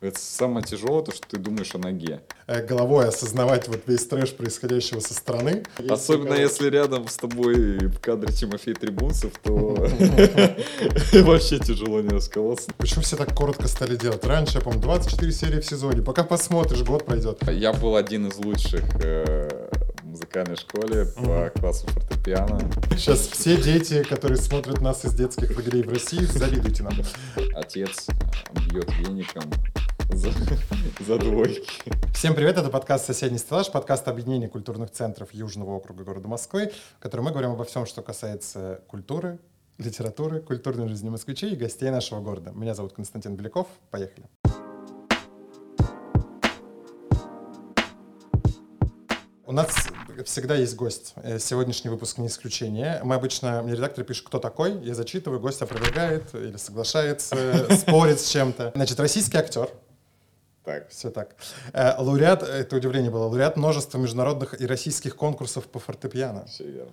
Это самое тяжелое, то, что ты думаешь о ноге. Э, головой осознавать вот весь трэш происходящего со стороны. Особенно если рядом с тобой в кадре Тимофей Трибунцев, то вообще тяжело не расколоться. Почему все так коротко стали делать? Раньше, я помню, 24 серии в сезоне. Пока посмотришь, год пройдет. Я был один из лучших э, в музыкальной школе по классу фортепиано. Сейчас все дети, которые смотрят нас из детских лагерей в России, завидуйте нам. Отец бьет веником за, за двойки. Всем привет, это подкаст «Соседний стеллаж», подкаст объединения культурных центров Южного округа города Москвы, в котором мы говорим обо всем, что касается культуры, литературы, культурной жизни москвичей и гостей нашего города. Меня зовут Константин Беляков. Поехали. У нас всегда есть гость. Э, Сегодняшний выпуск не исключение. Мы обычно, мне редактор пишет, кто такой, я зачитываю, гость опровергает или соглашается, спорит с чем-то. Значит, российский актер, Так, все так. Э, Лауреат, это удивление было, лауреат множества международных и российских конкурсов по фортепиано. все верно.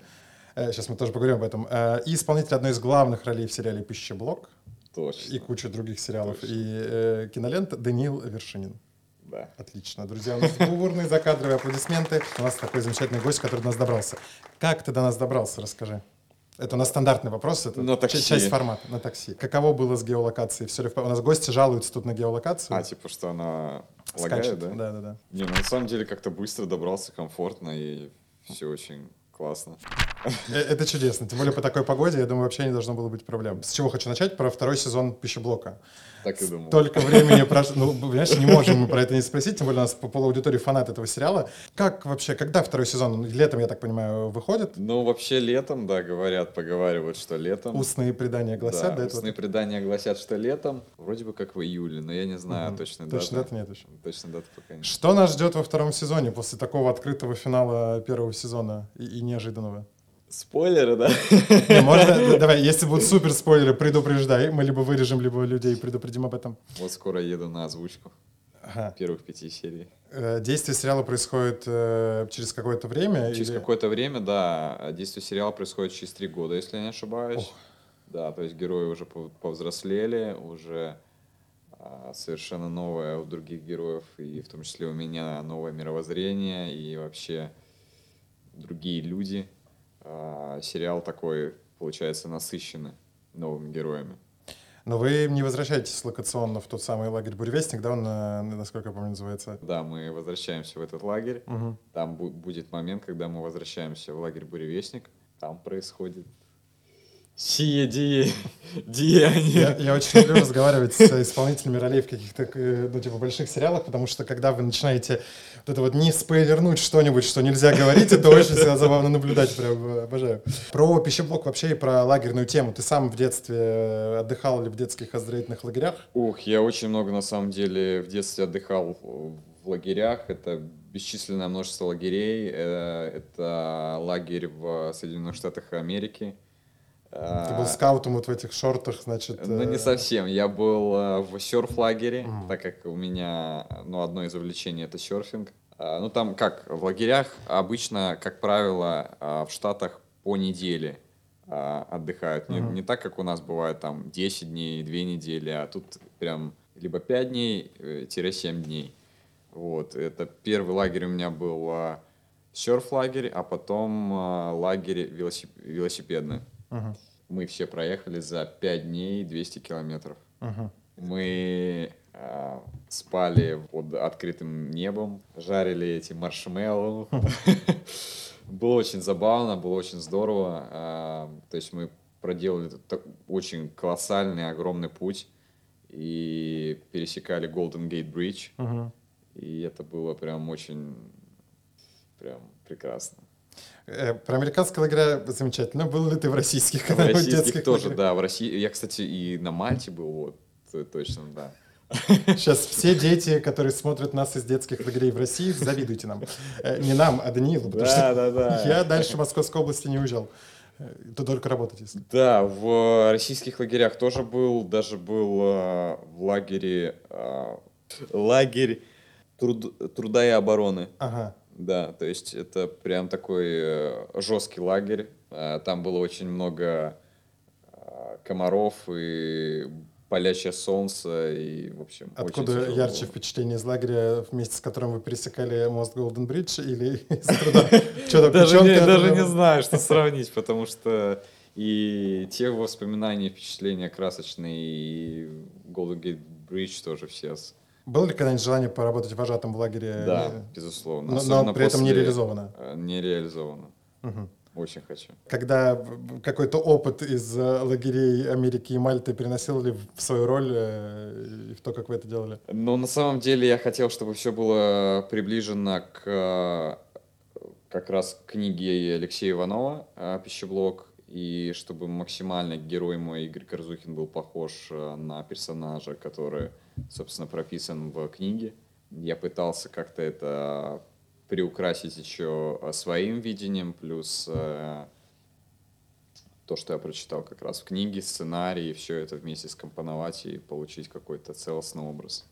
Э, Сейчас мы тоже поговорим об этом. Э, И исполнитель одной из главных ролей в сериале «Пищеблок» Точно. и куча других сериалов Точно. и э, кинолент Даниил Вершинин. Да. Отлично. Друзья, у нас бурные закадровые аплодисменты. У нас такой замечательный гость, который до нас добрался. Как ты до нас добрался, расскажи. Это у нас стандартный вопрос, это На такси. часть формата, на такси. Каково было с геолокацией? Все ли в У нас гости жалуются тут на геолокацию. А, типа, что она Скачет. лагает, да? Да, да, да. Не, ну на самом деле как-то быстро добрался, комфортно и все очень классно. Э, Это чудесно. Тем более по такой погоде, я думаю, вообще не должно было быть проблем. С чего хочу начать? Про второй сезон пищеблока. Так и думал. Столько времени прошло. Ну, понимаешь, не можем мы про это не спросить, тем более у нас по полаудитории фанат этого сериала. Как вообще, когда второй сезон? Ну, Летом, я так понимаю, выходит? Ну, вообще летом, да, говорят, поговаривают, что летом. Устные предания гласят да, этого? устные предания гласят, что летом. Вроде бы как в июле, но я не знаю Мгм. точно Точно даты. даты нет еще. Точно даты пока нет. Что нас ждет во втором сезоне после такого открытого финала первого сезона и, и неожиданного? Спойлеры, да? Не, можно, давай, если будут супер спойлеры, предупреждай. Мы либо вырежем, либо людей предупредим об этом. Вот скоро еду на озвучку Ага. первых пяти серий. Э, Действие сериала происходит э, через какое-то время? Через или- какое-то время, да, действие сериала происходит через три года, если я не ошибаюсь. Ох. Да, то есть герои уже пов- повзрослели, уже а, совершенно новое у других героев, и в том числе у меня новое мировоззрение, и вообще другие люди. А, сериал такой, получается, насыщенный новыми героями. Но вы не возвращаетесь локационно в тот самый лагерь Буревестник, да, он, э, насколько я помню, называется? Да, мы возвращаемся в этот лагерь. Мгм. Там бу- будет момент, когда мы возвращаемся в лагерь Буревестник. Там происходит сие дие- деяние. Я, я очень люблю разговаривать с исполнителями ролей в каких-то, э, ну, типа, больших сериалах, потому что когда вы начинаете вот это вот не спойлернуть что-нибудь, что нельзя говорить, это очень всегда забавно наблюдать, прям э, обожаю. Про пищеблок вообще и про лагерную тему. Ты сам в детстве э, отдыхал ли в детских оздоровительных лагерях? Ух, я очень много на самом деле в детстве отдыхал в лагерях. Это бесчисленное множество лагерей. Э, Это лагерь в Соединенных Штатах Америки. Ты был скаутом вот в этих шортах, значит... А. Ну, не э, совсем. Я был э, в серф-лагере, так как у меня, ну, одно из увлечений это серфинг. А, Ну, там как, в лагерях обычно, как правило, а, в Штатах по неделе а, отдыхают. Не, не так, как у нас бывает там 10 дней, 2 недели, а тут прям либо 5 дней, э, тире 7 дней. Вот, это первый лагерь у меня был а, серф-лагерь, а потом а, лагерь велосип- велосипедный. Мгм, Мы все проехали за 5 дней 200 километров. мгм. Мы а, спали под открытым небом, жарили эти маршмеллоу. Было очень забавно, было очень здорово. А, То есть мы проделали очень колоссальный, огромный путь и пересекали Golden Gate Bridge. И это было прям очень, прям прекрасно. Э, Про американские лагеря замечательно. Был ли ты в российских, В российских тоже, лагерях? да. В России, я, кстати, и на Мальте был, вот, т- точно, да. Сейчас все дети, которые смотрят нас из детских лагерей в России, завидуйте нам. Э, Не нам, а Даниилу, потому что да, да. я дальше Московской области не уезжал. Э, Тут только работать если. Да, в российских лагерях тоже был, даже был а, в лагере, а, лагерь труд- труда и обороны. Ага. Да, то есть это прям такой э, жесткий лагерь. А, Там было очень много а, комаров и палящее солнце и, в общем, Откуда ярче было. впечатление из лагеря, вместе с которым вы пересекали мост Голден Бридж или Даже не знаю, что сравнить, потому что и те воспоминания, впечатления красочные, и Golden Gate Bridge тоже все. Было ли когда-нибудь желание поработать вожатым в лагере? Да, безусловно. Но, но при этом не реализовано. э, Не реализовано. Мгм. Очень хочу. Когда какой-то опыт из э, лагерей Америки и Мальты переносил ли в свою роль э, и в то, как вы это делали? Но на самом деле я хотел, чтобы все было приближено к как раз книге Алексея Иванова «Пищеблок», и чтобы максимально герой мой Игорь Корзухин был похож э, на персонажа, который, собственно, прописан в книге. Я пытался как-то это приукрасить еще э, своим видением, плюс э, то, что я прочитал как раз в книге, сценарий, все это вместе скомпоновать и получить какой-то целостный образ.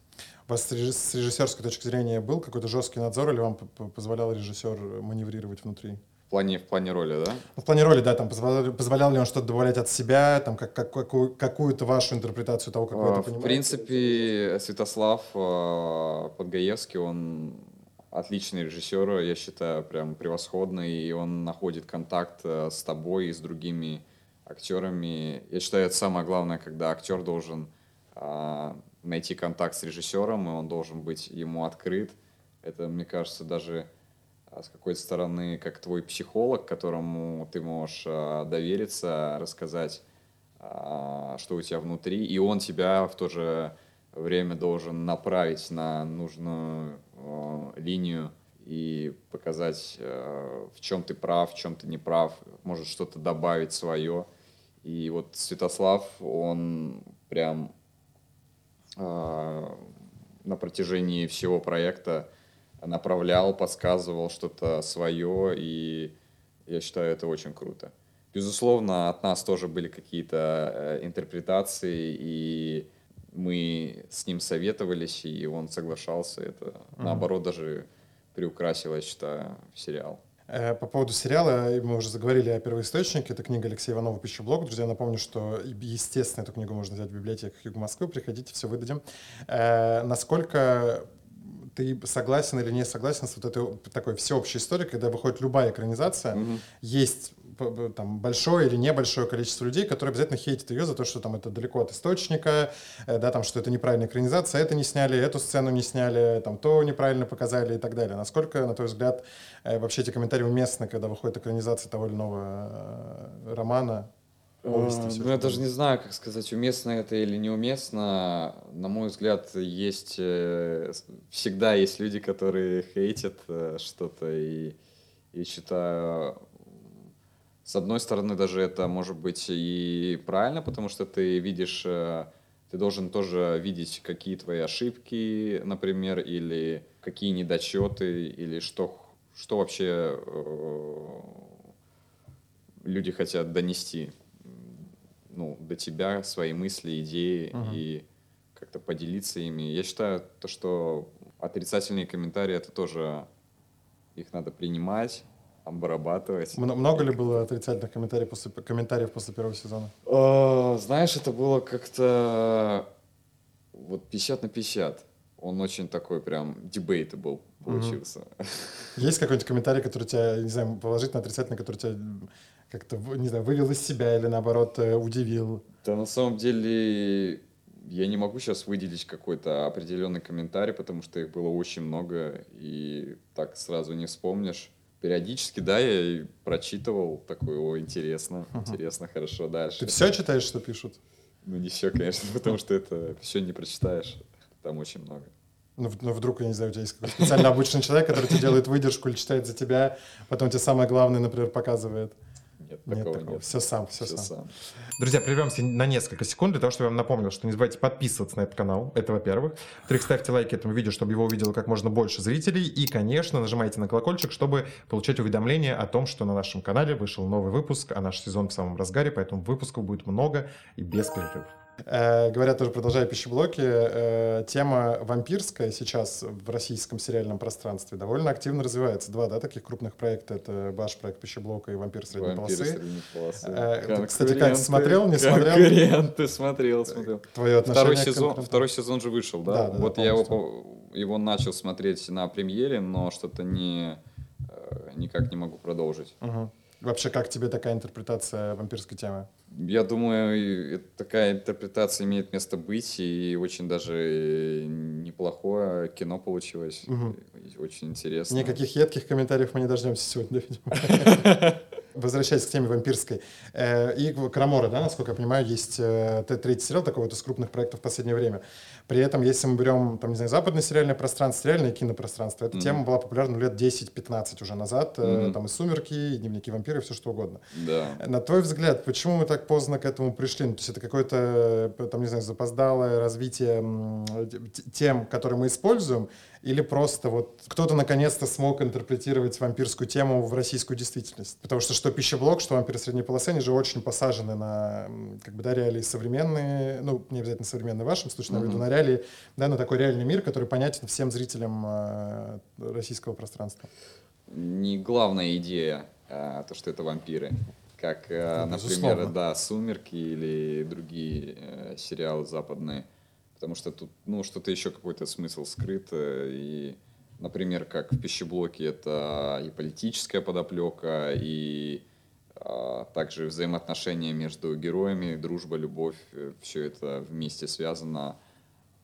У вас с реж- с режиссерской точки зрения был какой-то жесткий надзор или вам позволял режиссер маневрировать внутри? В плане, в плане роли, да? Ну, в плане роли, да, там позволял, позволял ли он что-то добавлять от себя, там как, как- какую, какую-то вашу интерпретацию того, как вы А, это В понимаете? принципе, Святослав а, Подгаевский, он отличный режиссер, я считаю, прям превосходный, и он находит контакт э, с тобой и с другими актерами. Я считаю, это самое главное, когда актер должен а, найти контакт с режиссером, и он должен быть ему открыт. Это, мне кажется, даже а, с какой-то стороны, как твой психолог, которому ты можешь а, довериться, рассказать, а, что у тебя внутри, и он тебя в то же время должен направить на нужную линию и показать, в чем ты прав, в чем ты не прав, может что-то добавить свое. И вот Святослав, он прям на протяжении всего проекта направлял, подсказывал что-то свое, и я считаю, это очень круто. Безусловно, от нас тоже были какие-то э, интерпретации, и мы с ним советовались, и он соглашался. Это, наоборот, даже приукрасило, я считаю, сериал. Э, По поводу сериала, мы уже заговорили о первоисточнике, это книга Алексея Иванова «Пищеблок». Друзья, напомню, что, естественно, эту книгу можно взять в библиотеках Юга Москвы, приходите, все выдадим. Э, Насколько ты согласен или не согласен с вот этой такой всеобщей историей, когда выходит любая экранизация, есть п- п- там большое или небольшое количество людей, которые обязательно хейтят ее за то, что там это далеко от источника, э, да, там, что это неправильная экранизация, это не сняли, эту сцену не сняли, там, то неправильно показали и так далее. Насколько, на твой взгляд, э, вообще эти комментарии уместны, когда выходит экранизация того или иного э, романа? Повести, А, Ну, я даже не знаю, как сказать, уместно это или неуместно. На мой взгляд, есть э, всегда есть люди, которые хейтят э, что-то, и, и считаю, с одной стороны, даже это может быть и правильно, потому что ты видишь, э, ты должен тоже видеть, какие твои ошибки, например, или какие недочеты, или что, что вообще люди хотят донести ну, до тебя свои мысли, идеи Мгм. и как-то поделиться ими. Я считаю, то, что отрицательные комментарии это тоже их надо принимать, обрабатывать. Мно- Много ли было отрицательных комментариев после, комментариев после первого сезона? А, Знаешь, это было как-то вот 50 на 50. Он очень такой прям debatable получился. Есть какой-нибудь комментарий, который тебя, не знаю, положительно, отрицательно, который тебя как-то, не знаю, вывел из себя или, наоборот, э, удивил? Да на самом деле я не могу сейчас выделить какой-то определенный комментарий, потому что их было очень много, и так сразу не вспомнишь. Периодически, да, я и прочитывал, такой, о, интересно, интересно, хорошо, дальше. Ты все читаешь, что пишут? Ну, не все, конечно, потому что это все не прочитаешь, там очень много. Ну, ну, вдруг, я не знаю, у тебя есть какой-то специально обычный человек, который тебе делает выдержку или читает за тебя, потом тебе самое главное, например, показывает. Нет, Нет такого такого. нет. Все сам, все, Всё сам. сам. Друзья, прервемся на несколько секунд для того, чтобы я вам напомнил, что не забывайте подписываться на этот канал. Это во-первых. Во-вторых, ставьте лайки этому видео, чтобы его увидело как можно больше зрителей. И, конечно, нажимайте на колокольчик, чтобы получать уведомления о том, что на нашем канале вышел новый выпуск, а наш сезон в самом разгаре, поэтому выпусков будет много и без перерывов. Э, говорят, тоже продолжая пищеблоки, э, тема вампирская сейчас в российском сериальном пространстве довольно активно развивается. Два, да, таких крупных проекта. Это ваш проект пищеблока и вампир средней полосы. Э, кстати, как, смотрел, не смотрел? Конкуренты, смотрел, смотрел. Твое отношение Второй сезон, второй сезон же вышел, да? Да, да, да, вот я его, его начал смотреть на премьере, но что-то не, никак не могу продолжить. Мгм. Вообще, как тебе такая интерпретация вампирской темы? Я думаю, такая интерпретация имеет место быть, и очень даже неплохое кино получилось. И Очень интересно. Никаких едких комментариев мы не дождемся сегодня, видимо. Возвращаясь к теме вампирской. Э, И Крамора, да, насколько я понимаю, есть э, третий сериал такой вот из крупных проектов в последнее время. При этом, если мы берем, там, не знаю, западное сериальное пространство, сериальное кинопространство, эта Мгм. тема была популярна лет 10-15 уже назад. Мгм. Там и «Сумерки», и «Дневники вампира», и все что угодно. Да. На твой взгляд, почему мы так поздно к этому пришли? Ну, то есть это какое-то, э, там, не знаю, запоздалое развитие тем, которые мы используем, или просто вот кто-то наконец-то смог интерпретировать вампирскую тему в российскую действительность? Потому что что пищеблок, что вампиры средней полосы, они же очень посажены на, как бы, да, реалии современные, ну, не обязательно современные в вашем случае, виду Мгм. на реалии, да, на такой реальный мир, который понятен всем зрителям э, российского пространства. Не главная идея, а, то, что это вампиры. Как, э, Ну, например, безусловно. да, «Сумерки» или другие э, сериалы западные. Потому что тут, ну, что-то еще какой-то смысл скрыт. И, например, как в «Пищеблоке» это и политическая подоплека, и а, также взаимоотношения между героями, дружба, любовь. Все это вместе связано.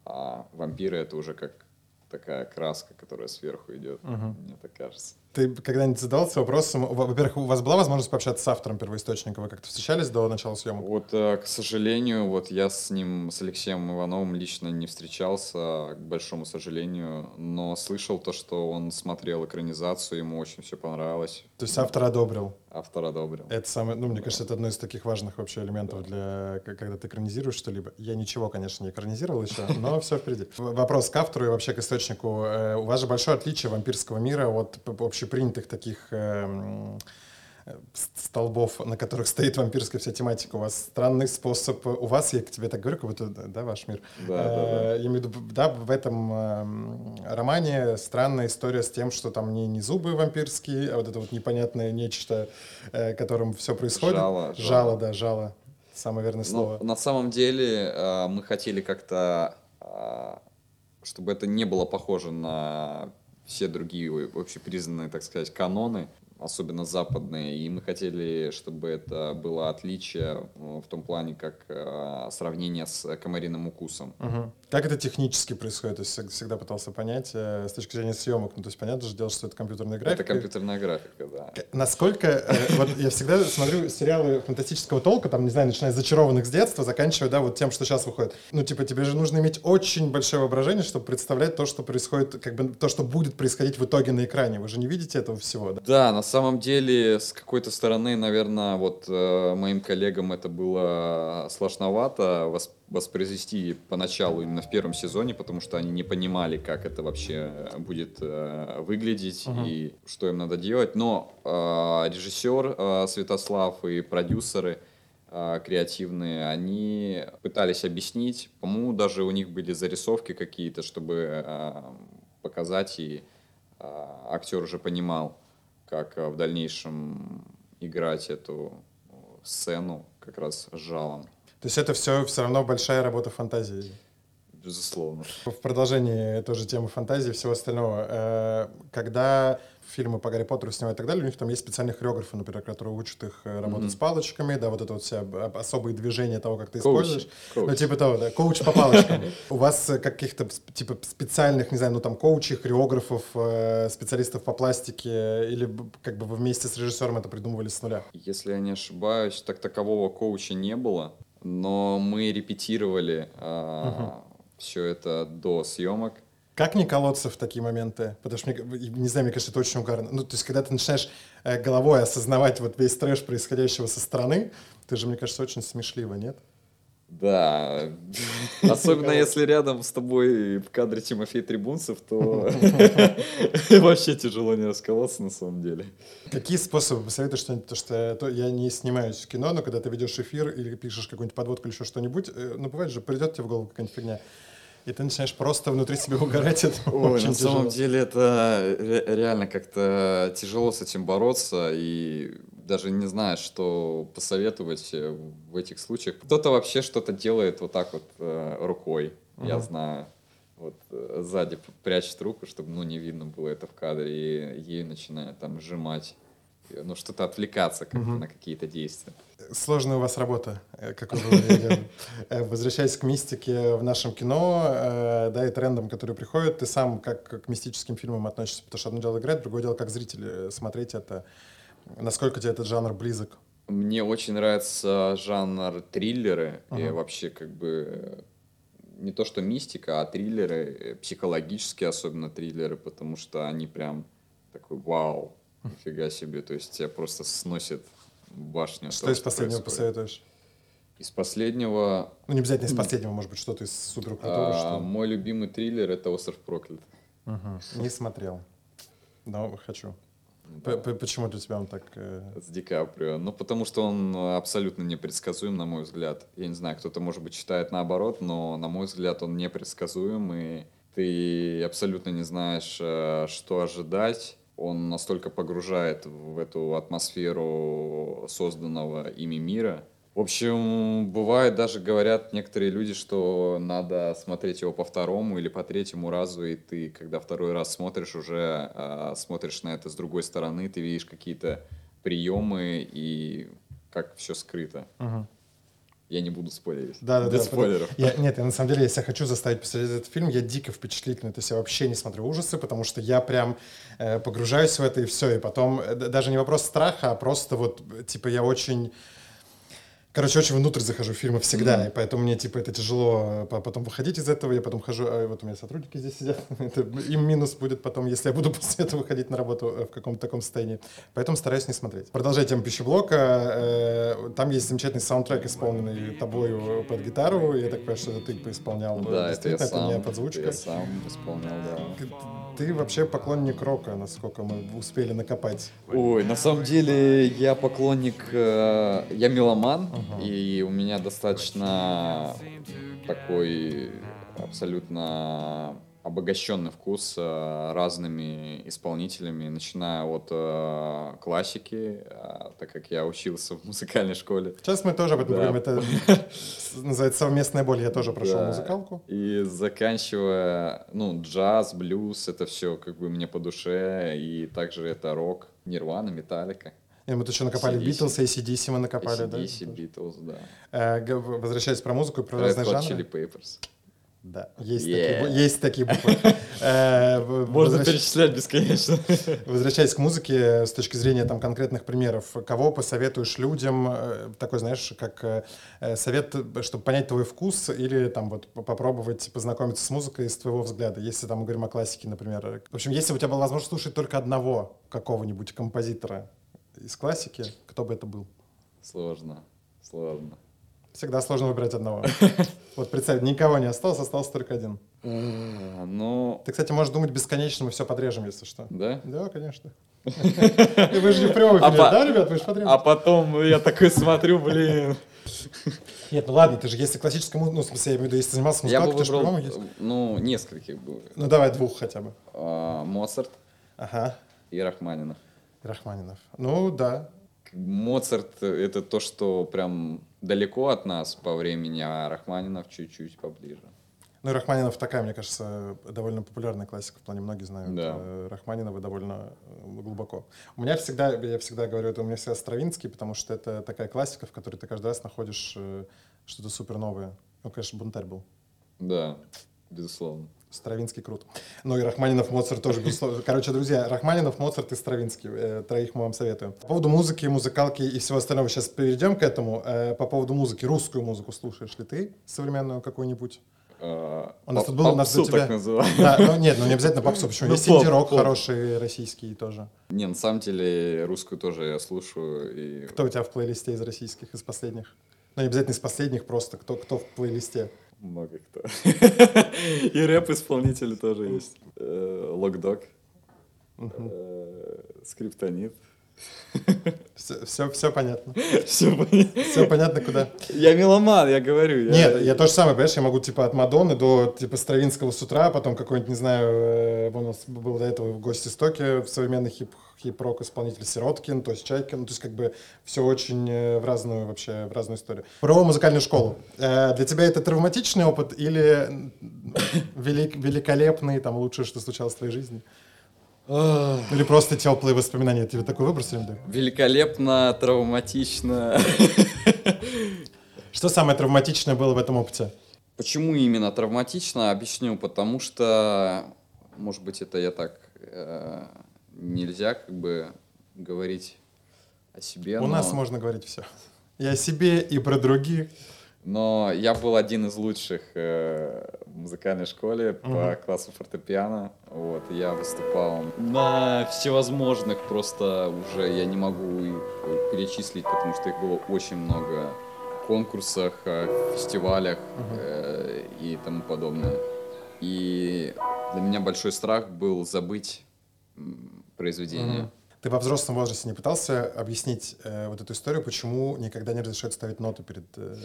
А вампиры — это уже как такая краска, которая сверху идет, Мгм. мне так кажется. Ты когда-нибудь задался вопросом, во- во-первых, у вас была возможность пообщаться с автором первоисточника? Вы как-то встречались до начала съемок? Вот, э, к сожалению, вот я с ним, с Алексеем Ивановым лично не встречался, к большому сожалению, но слышал то, что он смотрел экранизацию, ему очень все понравилось, То есть автор одобрил. Автор одобрил. Это самое, ну, мне кажется, это одно из таких важных вообще элементов для, к- когда ты экранизируешь что-либо. Я ничего, конечно, не экранизировал еще, но все впереди. Вопрос к автору и вообще к источнику. Э, У вас же большое отличие вампирского мира от общепринятых таких эм, столбов, на которых стоит вампирская вся тематика. У вас странный способ. У вас, я к тебе так говорю, как будто, да, ваш мир. Да, да, да. Э, Я имею в виду, да, в этом эм, романе странная история с тем, что там не, не зубы вампирские, а вот это вот непонятное нечто, э, которым все происходит. Жало, Жало, жало. да, жало. Самое верное Ну, слово. на самом деле э, мы хотели как-то, чтобы это не было похоже на все другие общепризнанные, так сказать, каноны, особенно западные. И мы хотели, чтобы это было отличие э, в том плане, как э, сравнение с комариным укусом. Мгм. Как это технически происходит? То есть всег- всегда пытался понять э, с точки зрения съемок. Ну, то есть понятно же дело, что это компьютерная графика. Это компьютерная графика, да. Насколько, вот я всегда смотрю сериалы фантастического толка, там, не знаю, начиная с «Зачарованных» с детства, заканчивая, да, вот тем, что сейчас выходит. Ну, типа, тебе же нужно иметь очень большое воображение, чтобы представлять то, что происходит, как бы, то, что будет происходить в итоге на экране. Вы же не видите этого всего, да? Да, на самом деле, с какой-то стороны, наверное, вот э, моим коллегам это было сложновато вос- воспроизвести поначалу именно в первом сезоне, потому что они не понимали, как это вообще будет э, выглядеть Мгм. и что им надо делать. Но э, режиссер э, Святослав и продюсеры э, креативные, они пытались объяснить, по-моему, даже у них были зарисовки какие-то, чтобы э, показать и э, актер уже понимал, как э, в дальнейшем играть эту э, сцену как раз с жалом, То есть это все все равно большая работа фантазии. Безусловно. В продолжении тоже темы фантазии и всего остального. э, Когда фильмы по Гарри Поттеру снимают и так далее, у них там есть специальные хореографы, например, которые учат их э, работать Мгм. с палочками, да, вот это вот все об- особые движения того, как ты Коуч, используешь. коуч. Ну, типа того, да, коуч по палочкам. У вас э, каких-то типа специальных, не знаю, ну там коучей, хореографов, специалистов по пластике, или как бы вы вместе с режиссером это придумывали с нуля? Если я не ошибаюсь, так такового коуча не было, но мы репетировали все это до съемок. Как не колоться в такие моменты? Потому что, мне, не знаю, мне кажется, это очень угарно. Ну, то есть, когда ты начинаешь э, головой осознавать вот весь трэш происходящего со стороны, ты же, мне кажется, очень смешливо, нет? Да, особенно если рядом с тобой в кадре Тимофей Трибунцев, то вообще тяжело не расколоться на самом деле. Какие способы посоветуешь что-нибудь? Потому что то я не снимаюсь в кино, но когда ты ведешь эфир или пишешь какую-нибудь подводку или еще что-нибудь, э, ну бывает же, придет тебе в голову какая-нибудь фигня, и ты начинаешь просто внутри себя угорать. Это Ой, очень на самом тяжело. деле это ре- реально как-то тяжело с этим бороться и даже не знаешь, что посоветовать э, в этих случаях. Кто-то вообще что-то делает вот так вот э, рукой, я Мгм. знаю. Вот э, сзади прячет руку, чтобы ну не видно было это в кадре, и ей начинает там сжимать, ну что-то отвлекаться как-то Мгм. на какие-то действия. Сложная у вас работа, э, как вы. Э, Возвращаясь к мистике в нашем кино, э, да, и трендам, которые приходят, ты сам как к мистическим фильмам относишься? Потому что одно дело играть, другое дело как зритель э, смотреть это. Насколько тебе этот жанр близок? Мне очень нравится жанр триллеры и Ага. вообще как бы не то что мистика, а триллеры, психологические особенно триллеры, потому что они прям такой вау, нифига себе, то есть тебя просто сносит от Что из последнего происходит. посоветуешь? Из последнего Ну, не обязательно из последнего, может быть, что-то из супер крутого, а, что... мой любимый триллер это Остров проклят. Мгм. Не смотрел. Но хочу. П- Почему для тебя он так... э, с Ди Каприо. Ну, потому что он абсолютно непредсказуем, на мой взгляд. Я не знаю, кто-то, может быть, считает наоборот, но, на мой взгляд, он непредсказуем, и ты абсолютно не знаешь, э, что ожидать. Он настолько погружает в эту атмосферу созданного ими мира. В общем, бывает даже говорят некоторые люди, что надо смотреть его по второму или по третьему разу, и ты, когда второй раз смотришь, уже а, смотришь на это с другой стороны, ты видишь какие-то приемы и как все скрыто. мгм. Я не буду спойлерить. Да, да, Без да. спойлеров. Я, нет, я на самом деле, если я хочу заставить посмотреть этот фильм, я дико впечатлительный. То есть я вообще не смотрю ужасы, потому что я прям э, погружаюсь в это и все. И потом э, даже не вопрос страха, а просто вот, типа, я очень... Короче, очень внутрь захожу в фильмы всегда, Мгм. и поэтому мне, типа, это тяжело э, по- потом выходить из этого. Я потом хожу, а вот у меня сотрудники здесь сидят, это им минус будет потом, если я буду после этого выходить на работу э, в каком-то таком состоянии. Поэтому стараюсь не смотреть. Продолжая тему пищеблока, э, там есть замечательный саундтрек, исполненный тобою под гитару. Я так понимаю, что это ты поисполнял. Да, это я Действительно, сам. не это подзвучка. я сам исполнял, да. Ты вообще поклонник рока, насколько мы успели накопать. Ой, на самом деле я поклонник, э, я меломан, И у меня достаточно такой абсолютно обогащенный вкус э, разными исполнителями, начиная от э, классики, э, так как я учился в музыкальной школе, Сейчас мы тоже об этом Да. говорим. Это называется совместная боль. Я тоже прошел Да. музыкалку. И заканчивая, ну, джаз, блюз, это все как бы мне по душе, и также это рок, Нирвана, Металлика, И мы тут еще накопали AC/DC. Битлз, ACDC мы накопали, да? AC/DC, Beatles, да. Э, Возвращаясь про музыку и про Red разные Hot жанры. Chili Peppers. Да, есть, Yeah. такие, есть такие буквы. Э, Можно перечислять бесконечно. Возвращаясь к музыке с точки зрения там конкретных примеров, кого посоветуешь людям, э, такой, знаешь, как совет, чтобы понять твой вкус или там вот по- попробовать познакомиться с музыкой с твоего взгляда, если там мы говорим о классике, например. В общем, если у тебя была возможность слушать только одного какого-нибудь композитора из классики, кто бы это был? Сложно, сложно. Всегда сложно выбирать одного. Вот представь, никого не осталось, остался только один. А, Ну, Ты, кстати, можешь думать бесконечно, мы все подрежем, если что. да? Да, конечно. Вы же не в прямом А эфире, да, ребят? Вы же подрежете. А потом я такой смотрю, блин. Нет, ну ладно, ты же если классическая музыка, ну, в смысле, я имею в виду, если занимался музыкалкой, ты же по-моему есть. ну, нескольких бы. Ну, давай двух хотя бы. А, Моцарт Ага, и Рахманинов. Рахманинов. Ну, да. Моцарт — это то, что прям далеко от нас по времени, а Рахманинов чуть-чуть поближе. Ну, Рахманинов такая, мне кажется, довольно популярная классика, в плане многие знают Да. э, Рахманинова довольно э, глубоко. У меня всегда, я всегда говорю, это у меня всегда Стравинский, потому что это такая классика, в которой ты каждый раз находишь э, что-то супер новое. Ну, конечно, бунтарь был. Да, безусловно. Стравинский крут. Ну и Рахманинов, Моцарт тоже, безусловно. Короче, друзья, Рахманинов, Моцарт и Стравинский. Э, троих мы вам советуем. По поводу музыки, музыкалки и всего остального сейчас перейдем к этому. Э, по поводу музыки, русскую музыку слушаешь ли ты? Современную какую-нибудь? А, У нас тут был, у нас попсу тебя- так называем. Да, ну нет, ну не обязательно попсу. Почему? Ну, Есть инди-рок хороший, российский тоже. Не, на самом деле русскую тоже я слушаю. И... Кто у тебя в плейлисте из российских, из последних? Ну, не обязательно из последних, просто кто, кто в плейлисте. Много кто. И рэп-исполнители тоже есть. Э, Локдог. э, Скриптонит. Все, все, все понятно. Все понятно. Все понятно, куда. Я меломан, я говорю. я- Нет, я то же самое, понимаешь, я могу типа от Мадонны до типа Стравинского с утра, потом какой-нибудь, не знаю, э, у нас был до этого в гости стоке современный хип хип-рок исполнитель Сироткин, то есть Чайкин, ну, то есть как бы все очень э, в разную вообще, в разную историю. Про музыкальную школу. Э, Для тебя это травматичный опыт или велик- великолепный, там, лучшее, что случалось в твоей жизни? Или просто теплые воспоминания? Тебе такой выбор дают? Великолепно, травматично. Что самое травматичное было в этом опыте? Почему именно травматично? Объясню. Потому что, может быть, это я так э, нельзя как бы говорить о себе. У но- нас можно говорить все. И о себе, и про других. Но я был один из лучших э, в музыкальной школе по Мгм. классу фортепиано. Вот, я выступал на всевозможных, просто уже я не могу их перечислить, потому что их было очень много конкурсах, э, фестивалях э, и тому подобное. И для меня большой страх был забыть произведение. Мгм. Ты во взрослом возрасте не пытался объяснить э, вот эту историю, почему никогда не разрешают ставить ноты перед... э,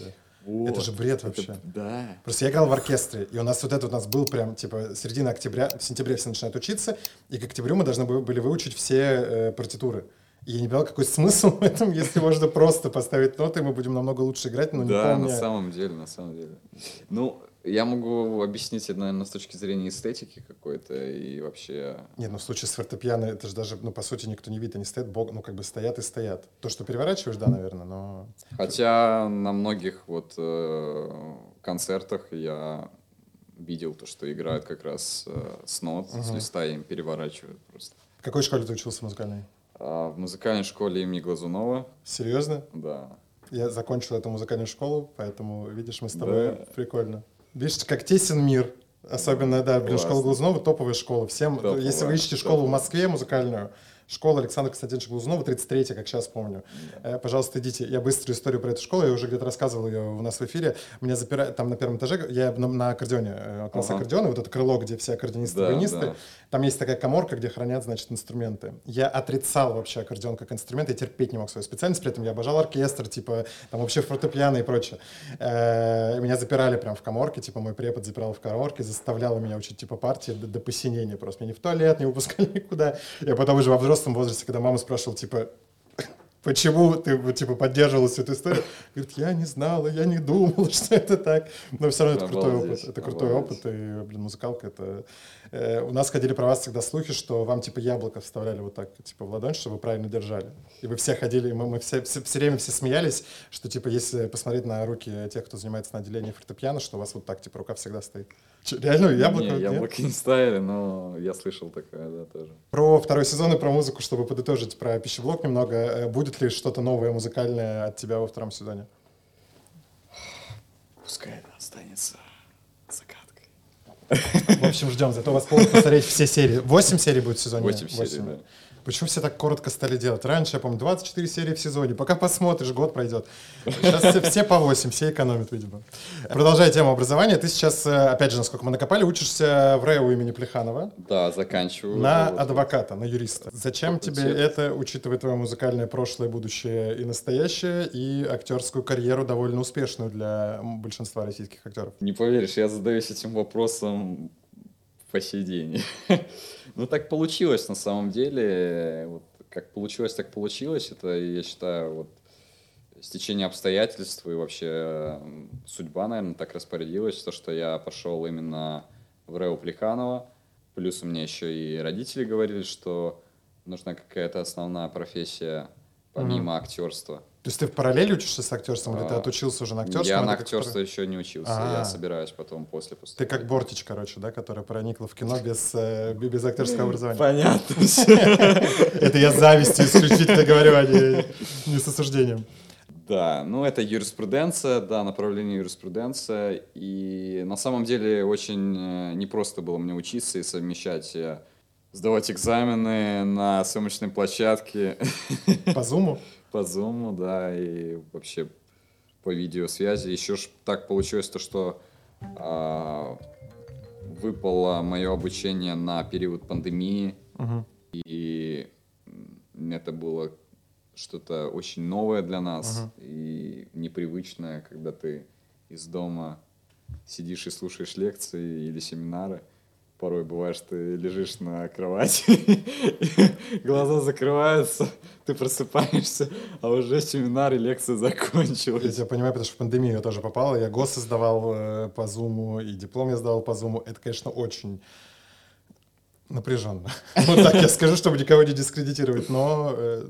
Это же бред Это- вообще. Да. Просто я играл в оркестре, и у нас вот это у нас был прям, типа, середина октября, в сентябре все начинают учиться, и к октябрю мы должны были выучить все э, партитуры. И я не понял, какой смысл в этом, если можно просто поставить ноты, и мы будем намного лучше играть, но не да, помня... на самом деле, на самом деле. Ну, я могу объяснить это, наверное, с точки зрения эстетики какой-то и вообще... Нет, ну в случае с фортепиано, это же даже, ну, по сути, никто не видит, они стоят, бог, ну, как бы стоят и стоят. То, что переворачиваешь, да, наверное, но... Хотя на многих вот э, концертах я видел то, что играют как раз э, с нот, с Мгм. листа им переворачивают просто. В какой школе ты учился музыкальной? А в музыкальной школе имени Глазунова, Серьезно? да. Я закончил эту музыкальную школу, поэтому, видишь, мы с тобой Да. прикольно. Видишь, как тесен мир. Особенно, да, блин, Классно. школа Глазунова топовая школа. Всем, Топовая, если вы ищете школу в топовая. Москве музыкальную, школа Александра Константиновича Глазунова, 33 как сейчас помню. Э, пожалуйста, идите. Я быструю историю про эту школу, я уже где-то рассказывал ее у нас в эфире. Меня запирают там на первом этаже, я на, на аккордеоне, э, класс Ага. аккордеона, вот это крыло, где все аккордеонисты, Да, баянисты. да. Там есть такая коморка, где хранят, значит, инструменты. Я отрицал вообще аккордеон как инструмент, я терпеть не мог свою специальность, при этом я обожал оркестр, типа, там вообще фортепиано и прочее. Э, Меня запирали прям в коморке, типа, мой препод запирал в коморке, заставляла меня учить, типа, партии до, до посинения просто. Меня ни в туалет не выпускали никуда. Я потом уже во взрослом возрасте, когда мама спрашивала, типа, почему ты, вот, типа, поддерживала всю эту историю? Говорит, я не знала, я не думала, что это так. Но все равно это крутой опыт. Это крутой опыт, и, блин, музыкалка это... Э, у нас ходили про вас всегда слухи, что вам, типа, яблоко вставляли вот так, типа, в ладонь, чтобы вы правильно держали. И вы все ходили, и мы, мы все, все, все время все смеялись, что, типа, если посмотреть на руки тех, кто занимается на отделении фортепиано, что у вас вот так, типа, рука всегда стоит. Чё, реально, яблоко? Не, нет? яблоки не ставили, но я слышал такое, да, тоже. Про второй сезон и про музыку, чтобы подытожить про пищеблок немного. Э, Будет ли что-то новое музыкальное от тебя во втором сезоне? Пускай это останется загадкой. В общем, ждем. Зато вас повод посмотреть все серии. Восемь серий будет в сезоне? Восемь серий, да. Почему все так коротко стали делать? Раньше, я помню, 24 серии в сезоне. Пока посмотришь, год пройдет. Сейчас все, все по 8, все экономят, видимо. Продолжая тему образования, ты сейчас, э, опять же, насколько мы накопали, учишься в РЭУ имени Плеханова Да, заканчиваю. на Вот. адвоката, на юриста. Зачем тебе Факультет. это, учитывая твое музыкальное прошлое, будущее и настоящее, и актерскую карьеру довольно успешную для большинства российских актеров? Не поверишь, я задаюсь этим вопросом по сей день. Ну, так получилось на самом деле. Вот, как получилось, так получилось. Это, я считаю, вот стечение обстоятельств и вообще судьба, наверное, так распорядилась, то, что я пошел именно в РЭУ Плеханова. Плюс у меня еще и родители говорили, что нужна какая-то основная профессия помимо актерства. То есть ты в параллель учишься с актерством, или ты А, отучился уже на актерском? Я на как актерство пара- еще не учился, А. я собираюсь потом после Ты поступать. как Бортич, короче, да, которая проникла в кино без, э, без актерского образования. Понятно. Это я завистью исключительно говорю, а не, не с осуждением. Да, ну это юриспруденция, да, направление юриспруденция. И на самом деле очень э, непросто было мне учиться и совмещать, э, сдавать экзамены на съемочной площадке По зуму? По Zoom, да, и вообще по видеосвязи. Еще ж так получилось то, что а, выпало мое обучение на период пандемии, Мгм. и это было что-то очень новое для нас Мгм. и непривычное, когда ты из дома сидишь и слушаешь лекции или семинары. Порой бывает, что ты лежишь на кровати, глаза закрываются, ты просыпаешься, а уже семинар и лекция Я закончилась. тебя понимаю, потому что в пандемию я тоже попал. Я ГОСы сдавал э, по Зуму, и диплом я сдавал по Зуму. Это, конечно, очень напряженно. Вот так я скажу, чтобы никого не дискредитировать. Но э,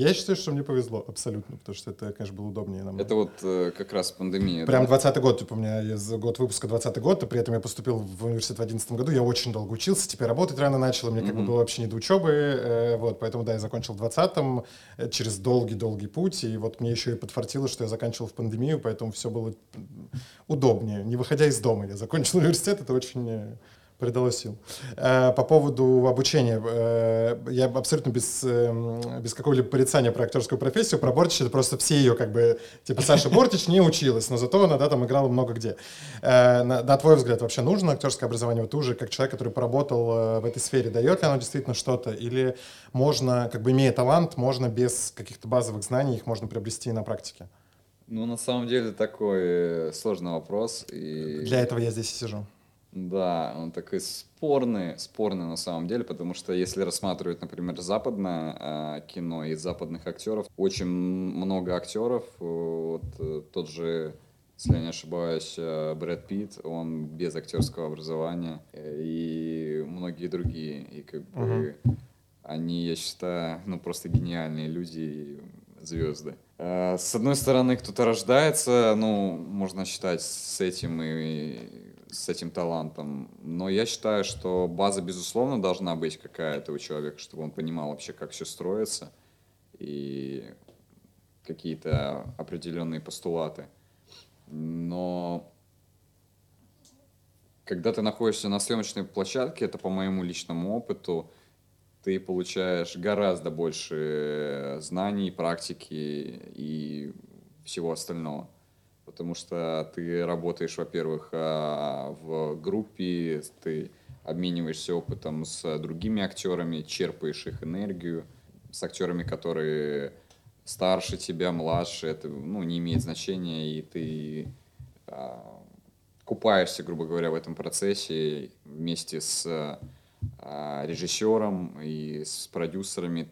я считаю, что мне повезло абсолютно, потому что это, конечно, было удобнее намного. Это вот э, как раз пандемия. Прям да? 20 год, типа, у меня есть год выпуска 20 год, и при этом я поступил в университет в 11 году, я очень долго учился, теперь работать рано начал, и мне как бы было вообще не до учебы, э, вот, поэтому, да, я закончил в 20-м, э, через долгий-долгий путь, и вот мне еще и подфартило, что я заканчивал в пандемию, поэтому все было удобнее, не выходя из дома. Я закончил университет, это очень э, придало сил. Э, По поводу обучения, э, я абсолютно без, эм, без какого-либо порицания про актерскую профессию, про Бортич, это просто все ее как бы, типа Саша Бортич не училась, но зато она, да, там играла много где. Э, На, на твой взгляд, вообще нужно актерское образование? Вот ты уже как человек, который поработал в этой сфере, дает ли оно действительно что-то? Или можно, как бы имея талант, можно без каких-то базовых знаний их можно приобрести на практике? Ну, на самом деле, такой сложный вопрос. И... Для этого я здесь и сижу. Да, он такой спорный, спорный на самом деле, потому что если рассматривать, например, западное э, кино и западных актеров, очень много актеров, э, вот э, тот же, если я не ошибаюсь, э, Брэд Питт, он без актерского образования, и многие другие, и как бы они, я считаю, ну просто гениальные люди, и звезды. Э, С одной стороны, кто-то рождается, ну, можно считать, с этим и с этим талантом. Но я считаю, что база, безусловно, должна быть какая-то у человека, чтобы он понимал вообще, как все строится и какие-то определенные постулаты. Но когда ты находишься на съемочной площадке, это по моему личному опыту, ты получаешь гораздо больше знаний, практики и всего остального. Потому что ты работаешь, во-первых, а, в группе, ты обмениваешься опытом с другими актерами, черпаешь их энергию, с актерами, которые старше тебя, младше, это ну, не имеет значения, и ты а, купаешься, грубо говоря, в этом процессе вместе с а, режиссером и с продюсерами.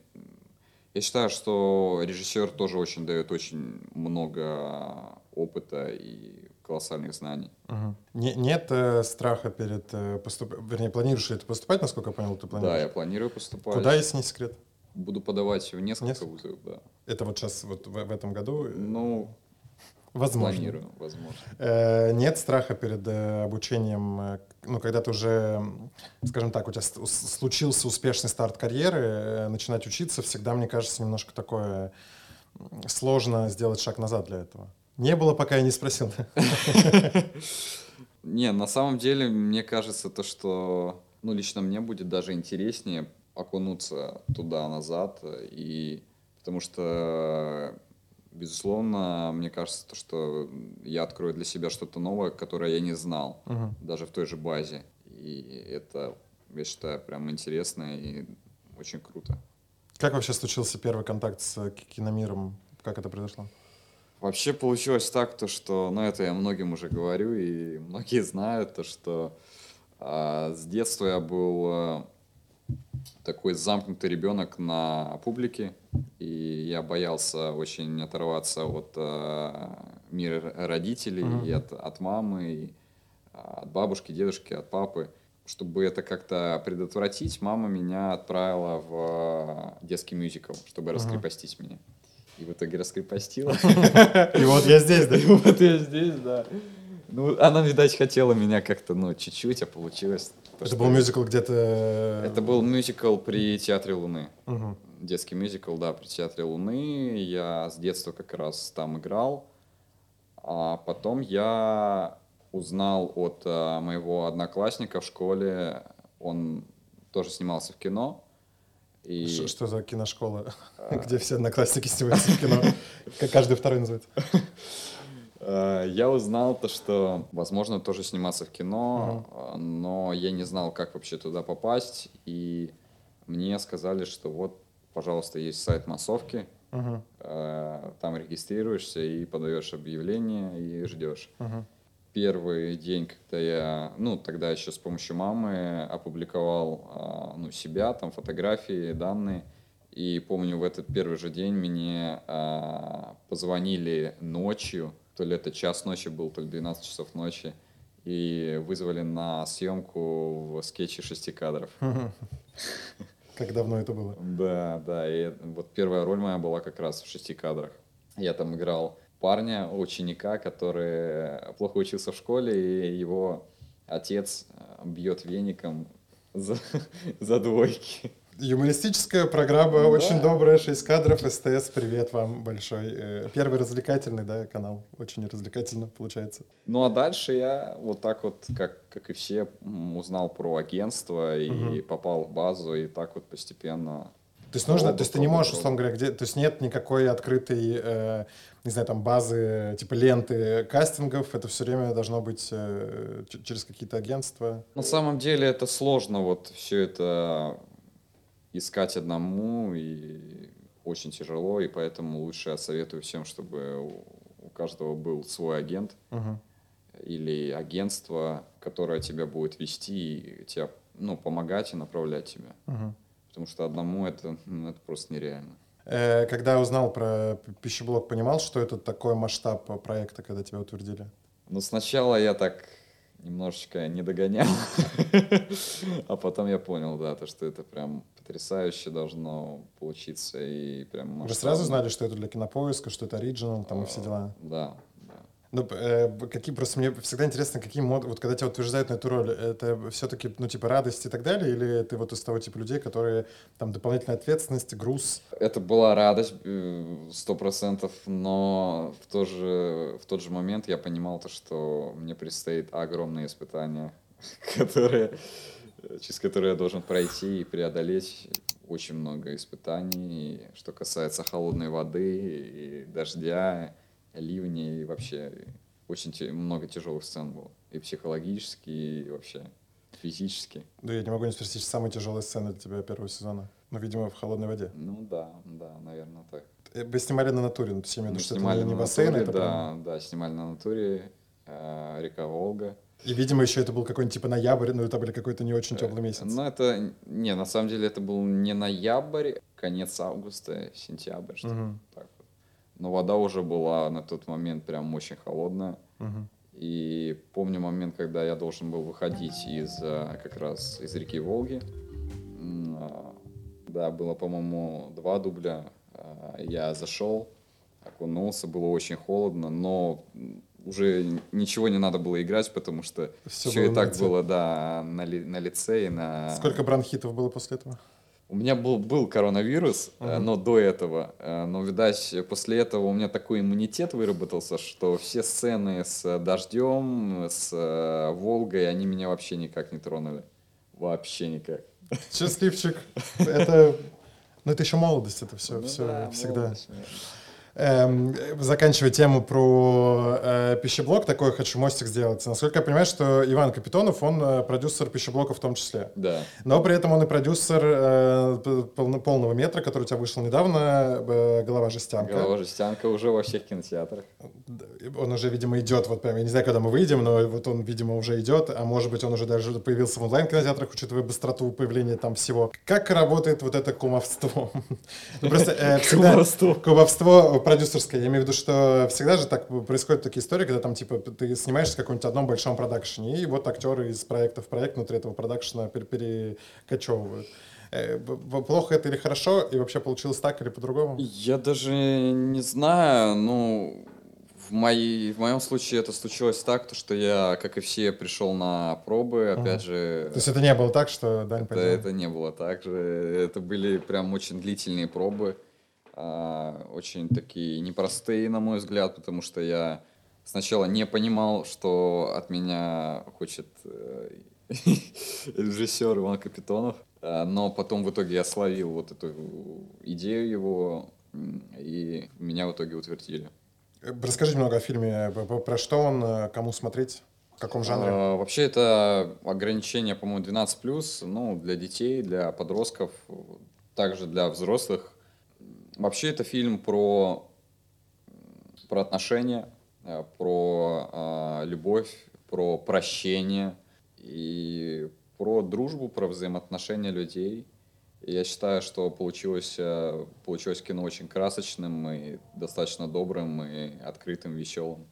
Я считаю, что режиссер тоже очень дает очень много опыта и колоссальных знаний. Мгм. Не- нет э, страха перед э, поступ... Вернее, планируешь ли ты поступать, насколько я понял, ты планируешь? Да, я планирую поступать. Куда, если не секрет? Буду подавать в несколько Несколько? вузов, да. Это вот сейчас, вот в, в этом году? Ну, Возможно. планирую, возможно. Э, Нет страха перед э, обучением, э, ну, когда ты уже, скажем так, у тебя случился успешный старт карьеры, э, начинать учиться всегда, мне кажется, немножко такое сложно сделать шаг назад для этого. Не было, пока я не спросил. Не, на самом деле, мне кажется, то, что, ну, лично мне будет даже интереснее окунуться туда-назад, и потому что, безусловно, мне кажется, то, что я открою для себя что-то новое, которое я не знал, Мгм. даже в той же базе. И это, я считаю, прям интересно и очень круто. Как вообще случился первый контакт с ки- киномиром? Как это произошло? Вообще получилось так, то что, ну это я многим уже говорю, и многие знают, то что а, с детства я был а, такой замкнутый ребенок на публике, и я боялся очень оторваться от а, мира родителей, Мгм. и от, от мамы, и а, от бабушки, дедушки, от папы. Чтобы это как-то предотвратить, мама меня отправила в а, детский мюзикл, чтобы Мгм. раскрепостить меня. И в итоге раскрепостила. И вот я здесь, да? И вот я здесь, да. Ну, она, видать, хотела меня как-то, ну, чуть-чуть, а получилось. то, Это что- был мюзикл где-то... э, Это был мюзикл при Театре Луны. Детский мюзикл, да, при Театре Луны. Я с детства как раз там играл. А потом я узнал от а, моего одноклассника в школе, он тоже снимался в кино. И... Ш- Что за киношкола, А. где все одноклассники снимаются в кино? Как каждый второй называется. Э, Я узнал то, что, возможно, тоже сниматься в кино, э, но я не знал, как вообще туда попасть. И мне сказали, что вот, пожалуйста, есть сайт массовки, там регистрируешься и подаешь объявление и ждешь. Первый день, когда я, ну, тогда еще с помощью мамы опубликовал, а, ну, себя, там, фотографии, данные. И помню, в этот первый же день мне а, позвонили ночью, то ли это час ночи был, то ли 12 часов ночи, и вызвали на съемку в скетче шести кадров. Как давно это было? Да, да, и вот первая роль моя была как раз в шести кадрах. Я там играл парня, ученика, который плохо учился в школе, и его отец э, бьет веником за, за двойки. Юмористическая программа, Да. очень добрая, 6 кадров, СТС, привет вам большой. Э, Первый развлекательный, да, канал, очень развлекательно получается. Ну а дальше я вот так вот, как, как и все, узнал про агентство и Мгм. попал в базу, и так вот постепенно То есть нужно, то есть ты не можешь, условно говоря, где, то есть нет никакой открытой, э, не знаю, там базы, типа ленты кастингов, это все время должно быть э, через какие-то агентства. На самом деле это сложно вот все это искать одному и очень тяжело, и поэтому лучше я советую всем, чтобы у каждого был свой агент Мгм. или агентство, которое тебя будет вести и тебя, ну, помогать и направлять тебя. Мгм. Потому что одному это, ну, это просто нереально. Э, Когда узнал про пищеблок, понимал, что это такой масштаб э, проекта, когда тебя утвердили? Но сначала я так немножечко не догонял, а потом я понял, да, то, что это прям потрясающе должно получиться и прям Вы сразу знали, что это для кинопоиска, что это оригинал, там и все дела? Да, да. Ну, э, какие просто мне всегда интересно, какие мод, вот когда тебя утверждают на эту роль, это все-таки, ну, типа, радость и так далее, или ты вот из того типа людей, которые там дополнительная ответственность, груз? Это была радость э, сто процентов, но в, то же, в тот же момент я понимал то, что мне предстоит огромное испытание, которое, через которое я должен пройти и преодолеть очень много испытаний, что касается холодной воды и дождя, ливней и вообще очень те- много тяжелых сцен было. И психологически, и вообще физически. Да, я не могу не спросить, самая тяжелая сцена для тебя первого сезона? Ну, видимо, в холодной воде. Ну да, да, наверное, так. Э, Вы снимали на натуре, ну, я имею в виду, что это снимали не, на бассейн, натуре, это да, прям- да, снимали на натуре, э, река Волга. И, видимо, еще это был какой-нибудь типа ноябрь, ну, это был какой-то не очень теплый месяц. Ну, это, не, на самом деле это был не ноябрь, конец августа, сентябрь, что Мгм, так. Но вода уже была на тот момент прям очень холодная. мгм. И помню момент, когда я должен был выходить из э, как раз из реки Волги. А, Да, было, по-моему, два дубля. А, Я зашел, окунулся, было очень холодно, но уже ничего не надо было играть, потому что все было и так лице. было, да, на, ли- на лице и на... Сколько бронхитов было после этого? У меня был, был коронавирус, э, Мгм. но до этого. Э, Но, видать, после этого у меня такой иммунитет выработался, что все сцены с дождем, с э, Волгой, они меня вообще никак не тронули. Вообще никак. Счастливчик. Это, ну, это еще молодость, это все, Ну все да, всегда. молодость. Эм, заканчивая тему про э, пищеблок, такой хочу мостик сделать. Насколько я понимаю, что Иван Капитонов, он э, продюсер пищеблока в том числе. Да. Но при этом он и продюсер э, полного метра, который у тебя вышел недавно, э, «Голова жестянка». Голова жестянка уже во всех кинотеатрах. Он уже, видимо, идет, вот прям, я не знаю, когда мы выйдем, но вот он, видимо, уже идет, а может быть, он уже даже появился в онлайн-кинотеатрах, учитывая быстроту появления там всего. Как работает вот это кумовство? Ну, просто э, всегда... Кумовство. Продюсерское. Я имею в виду, что всегда же так происходят такие истории, когда там, типа, ты снимаешься в каком-нибудь одном большом продакшене, и вот актеры из проекта в проект внутри этого продакшена пере- перекочевывают. Э, Плохо это или хорошо, и вообще получилось так или по-другому? Я даже не знаю, ну, в, моей, в моем случае это случилось так, то, что я, как и все, пришел на пробы, опять же... То есть это не было так, что Дань Это, пойдем? это не было так же. Это были прям очень длительные пробы. А, очень такие непростые, на мой взгляд, потому что я сначала не понимал, что от меня хочет э, режиссер Иван Капитонов. А, Но потом в итоге я словил вот эту идею его, и меня в итоге утвердили. Э, Расскажи немного о фильме. Про что он, э, кому смотреть, в каком жанре? А, Вообще это ограничение, по-моему, 12+, ну, для детей, для подростков, также для взрослых. Вообще это фильм про, про отношения, э, про а, любовь, про прощение и про дружбу, про взаимоотношения людей. И я считаю, что получилось, э, получилось кино очень красочным и достаточно добрым и открытым, веселым.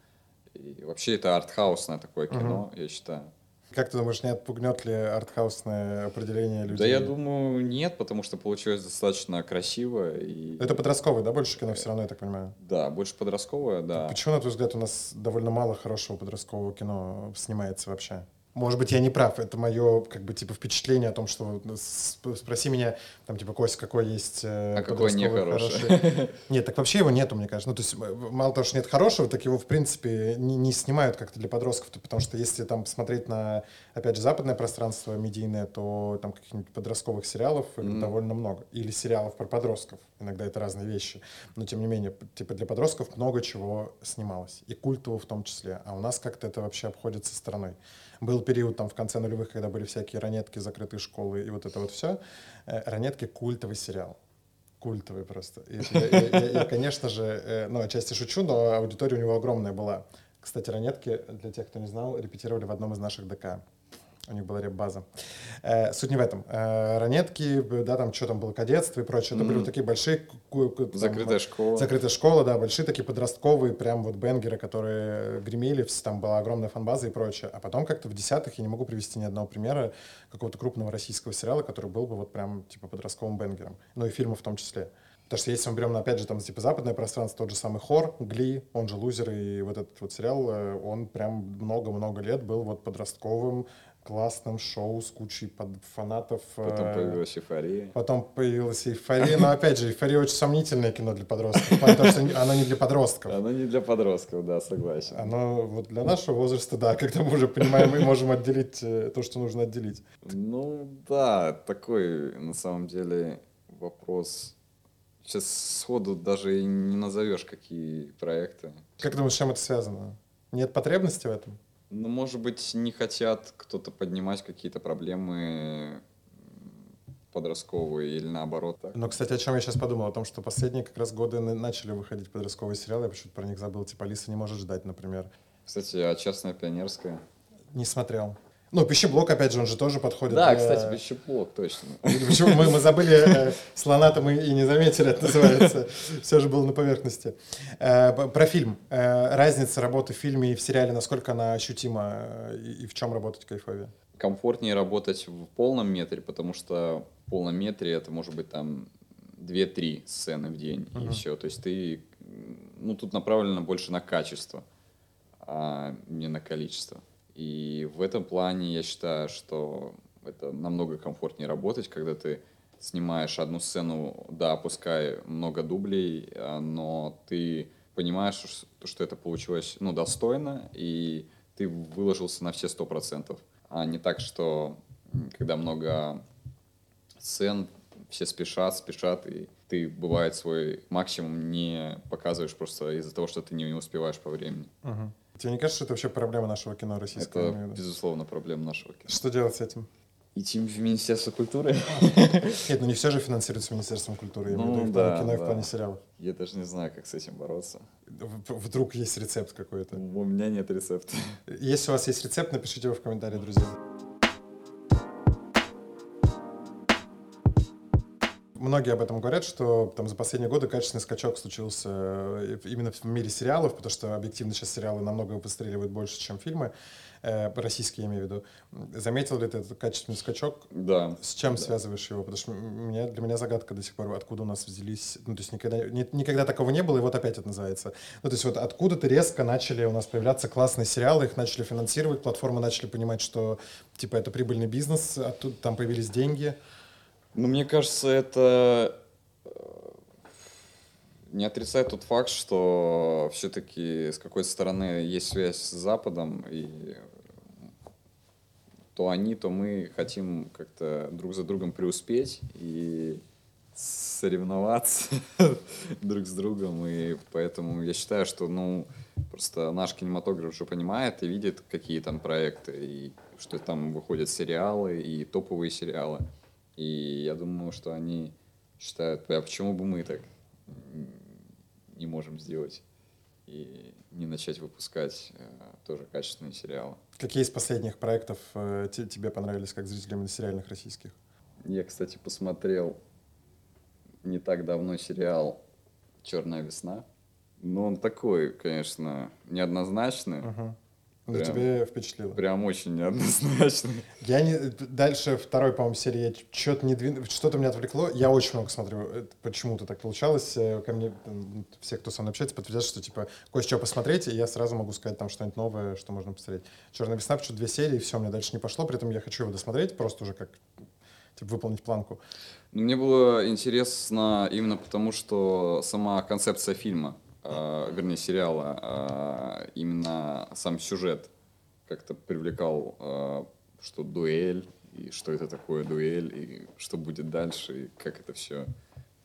И вообще это артхаусное такое кино, я считаю. Как ты думаешь, не отпугнет ли артхаусное определение людей? Да я думаю, нет, потому что получилось достаточно красиво и Это подростковое, да, больше кино все равно, я так понимаю? да, больше подростковое, да. Почему, на твой взгляд, у нас довольно мало хорошего подросткового кино снимается вообще? Может быть, я не прав, это мое, как бы, типа, впечатление о том, что ну, спроси меня, там, типа, Кость, какой есть э, А какой не подростковый хороший? Нет, так вообще его нету, мне кажется. Ну, то есть, м- мало того, что нет хорошего, так его, в принципе, не, не снимают как-то для подростков, то- потому что если там посмотреть на, опять же, западное пространство медийное, то там каких-нибудь подростковых сериалов Мгм. довольно много. Или сериалов про подростков. Иногда это разные вещи. Но, тем не менее, типа, для подростков много чего снималось. И культового в том числе. А у нас как-то это вообще обходится стороной. Был период там в конце нулевых, когда были всякие ранетки, закрытые школы и вот это вот все. Ранетки — культовый сериал. Культовый просто. И, я- я- я, конечно же, э, ну, отчасти шучу, но аудитория у него огромная была. Кстати, ранетки, для тех, кто не знал, репетировали в одном из наших ДК. У них была реп-база. Э, суть не в этом. Э, ранетки, да, там что там было, кадетство и прочее. Это были такие большие... там, Закрытая школа. Закрытая школа, да, большие такие подростковые прям вот бенгеры, которые гремели, там была огромная фанбаза и прочее. А потом как-то в десятых я не могу привести ни одного примера какого-то крупного российского сериала, который был бы вот прям типа подростковым бенгером. Ну и фильма в том числе. Потому что если мы берем, опять же, там, типа, западное пространство, тот же самый Хор, Гли, он же Лузер, и вот этот вот сериал, э, он прям много-много лет был вот подростковым, классным шоу с кучей под- фанатов. Потом э, появилась эйфория. Потом появилась эйфория, но опять же, эйфория очень сомнительное кино для подростков, потому что оно не для подростков. Оно не для подростков, да, согласен. Оно вот для нашего возраста, да, когда мы уже понимаем и можем отделить э, то, что нужно отделить. Ну да, такой на самом деле вопрос. Сейчас сходу даже и не назовешь, какие проекты. Как думаешь, с чем это связано? Нет потребности в этом? Ну, может быть, не хотят кто-то поднимать какие-то проблемы подростковые или наоборот. Так. Но, кстати, о чем я сейчас подумал? О том, что последние как раз годы на- начали выходить подростковые сериалы. Я почему-то про них забыл. Типа «Алиса не может ждать», например. Кстати, а частная пионерская? Не смотрел. Ну, «Пищеблок», опять же, он же тоже подходит. Да, для- кстати, пищеблок, точно. Почему мы, мы забыли э, слона-то мы и не заметили, это называется. Все же было на поверхности. Э, про фильм. Э, разница работы в фильме и в сериале, насколько она ощутима и, и в чем работать кайфовее? Комфортнее работать в полном метре, потому что в полном метре это может быть там 2-3 сцены в день и Мгм. все. То есть ты, ну, тут направлено больше на качество, а не на количество. И в этом плане я считаю, что это намного комфортнее работать, когда ты снимаешь одну сцену, да, пускай много дублей, а, но ты понимаешь, что это получилось, ну, достойно, и ты выложился на все сто процентов. А не так, что когда много сцен, все спешат, спешат, и ты, бывает, свой максимум не показываешь просто из-за того, что ты не успеваешь по времени. Мгм. Тебе не кажется, что это вообще проблема нашего кино российского? Это, виду? безусловно, проблема нашего кино. Что делать с этим? Идти в Министерство культуры? Нет, ну не все же финансируется Министерством культуры. Я имею в виду Ну да, кино, и в да. плане сериалов. Я даже не знаю, как с этим бороться. Вдруг есть рецепт какой-то. У меня нет рецепта. Если у вас есть рецепт, напишите его в комментарии, друзья. Многие об этом говорят, что там за последние годы качественный скачок случился э, именно в мире сериалов, потому что объективно сейчас сериалы намного выстреливают больше, чем фильмы, э, российские я имею в виду. Заметил ли ты этот качественный скачок? Да. С чем Да. связываешь его? Потому что меня, для меня загадка до сих пор, откуда у нас взялись... Ну, то есть никогда, ни- никогда такого не было, и вот опять это называется. Ну, то есть вот откуда-то резко начали у нас появляться классные сериалы, их начали финансировать, платформы начали понимать, что, типа, это прибыльный бизнес, оттуда там появились деньги. Ну, мне кажется, это э, не отрицает тот факт, что все-таки с какой стороны есть связь с Западом, и то они, то мы хотим как-то друг за другом преуспеть, и соревноваться друг с другом, и поэтому я считаю, что, ну, просто наш кинематограф уже понимает и видит, какие там проекты, и что там выходят сериалы и топовые сериалы. И я думаю, что они считают, а почему бы мы так не можем сделать и не начать выпускать э, тоже качественные сериалы. Какие из последних проектов э, тебе понравились как зрителям сериальных российских? Я, кстати, посмотрел не так давно сериал «Черная весна». Но он такой, конечно, неоднозначный. Uh-huh. Но тебе впечатлило? Прям очень неоднозначно. Я не... Дальше второй, по-моему, серии я что-то не двин... Что-то меня отвлекло. Я очень много смотрю. Почему-то так получалось. Э, ко мне все, кто со мной общается, подтвердят, что типа кое-что посмотреть, и я сразу могу сказать там что-нибудь новое, что можно посмотреть. «Черная весна», почему две серии, и все, мне дальше не пошло. При этом я хочу его досмотреть, просто уже как типа, выполнить планку. Ну, мне было интересно именно потому, что сама концепция фильма э, вернее, сериала, э, именно сам сюжет как-то привлекал, э, что дуэль, и что это такое дуэль, и что будет дальше, и как это все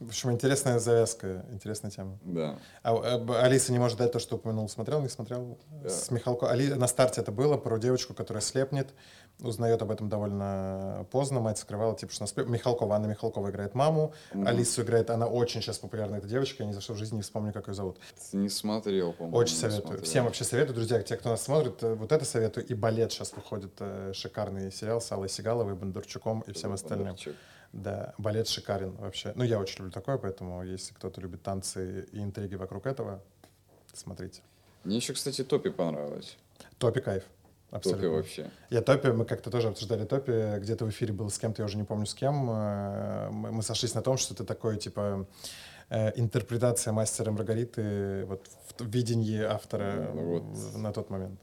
в общем, интересная завязка, интересная тема. Да. А, а, Алиса не может дать то, что упомянул. Смотрел, не смотрел? Да. С Михалко. Али... На старте это было про девочку, которая слепнет, узнает об этом довольно поздно. Мать скрывала, типа, что она слеп... Михалкова, Анна Михалкова играет маму. Угу. Алису играет, она очень сейчас популярная, эта девочка. Я ни за что в жизни не вспомню, как ее зовут. Не смотрел, по-моему. Очень советую. Смотрел. Всем вообще советую, друзья, те, кто нас смотрит, э, вот это советую. И балет сейчас выходит, э, шикарный сериал с Аллой Сигаловой, Бондарчуком и всем остальным. Бондарчук. Да, балет шикарен вообще. Ну, я очень люблю такое, поэтому если кто-то любит танцы и интриги вокруг этого, смотрите. Мне еще, кстати, Топи понравилось. Топи кайф. Абсолютно. Топи вообще. Я Топи, мы как-то тоже обсуждали Топи, где-то в эфире был с кем-то, я уже не помню с кем. Э, мы сошлись на том, что это такое, типа, э, интерпретация мастера Маргариты вот в видении автора ну, вот. на тот момент.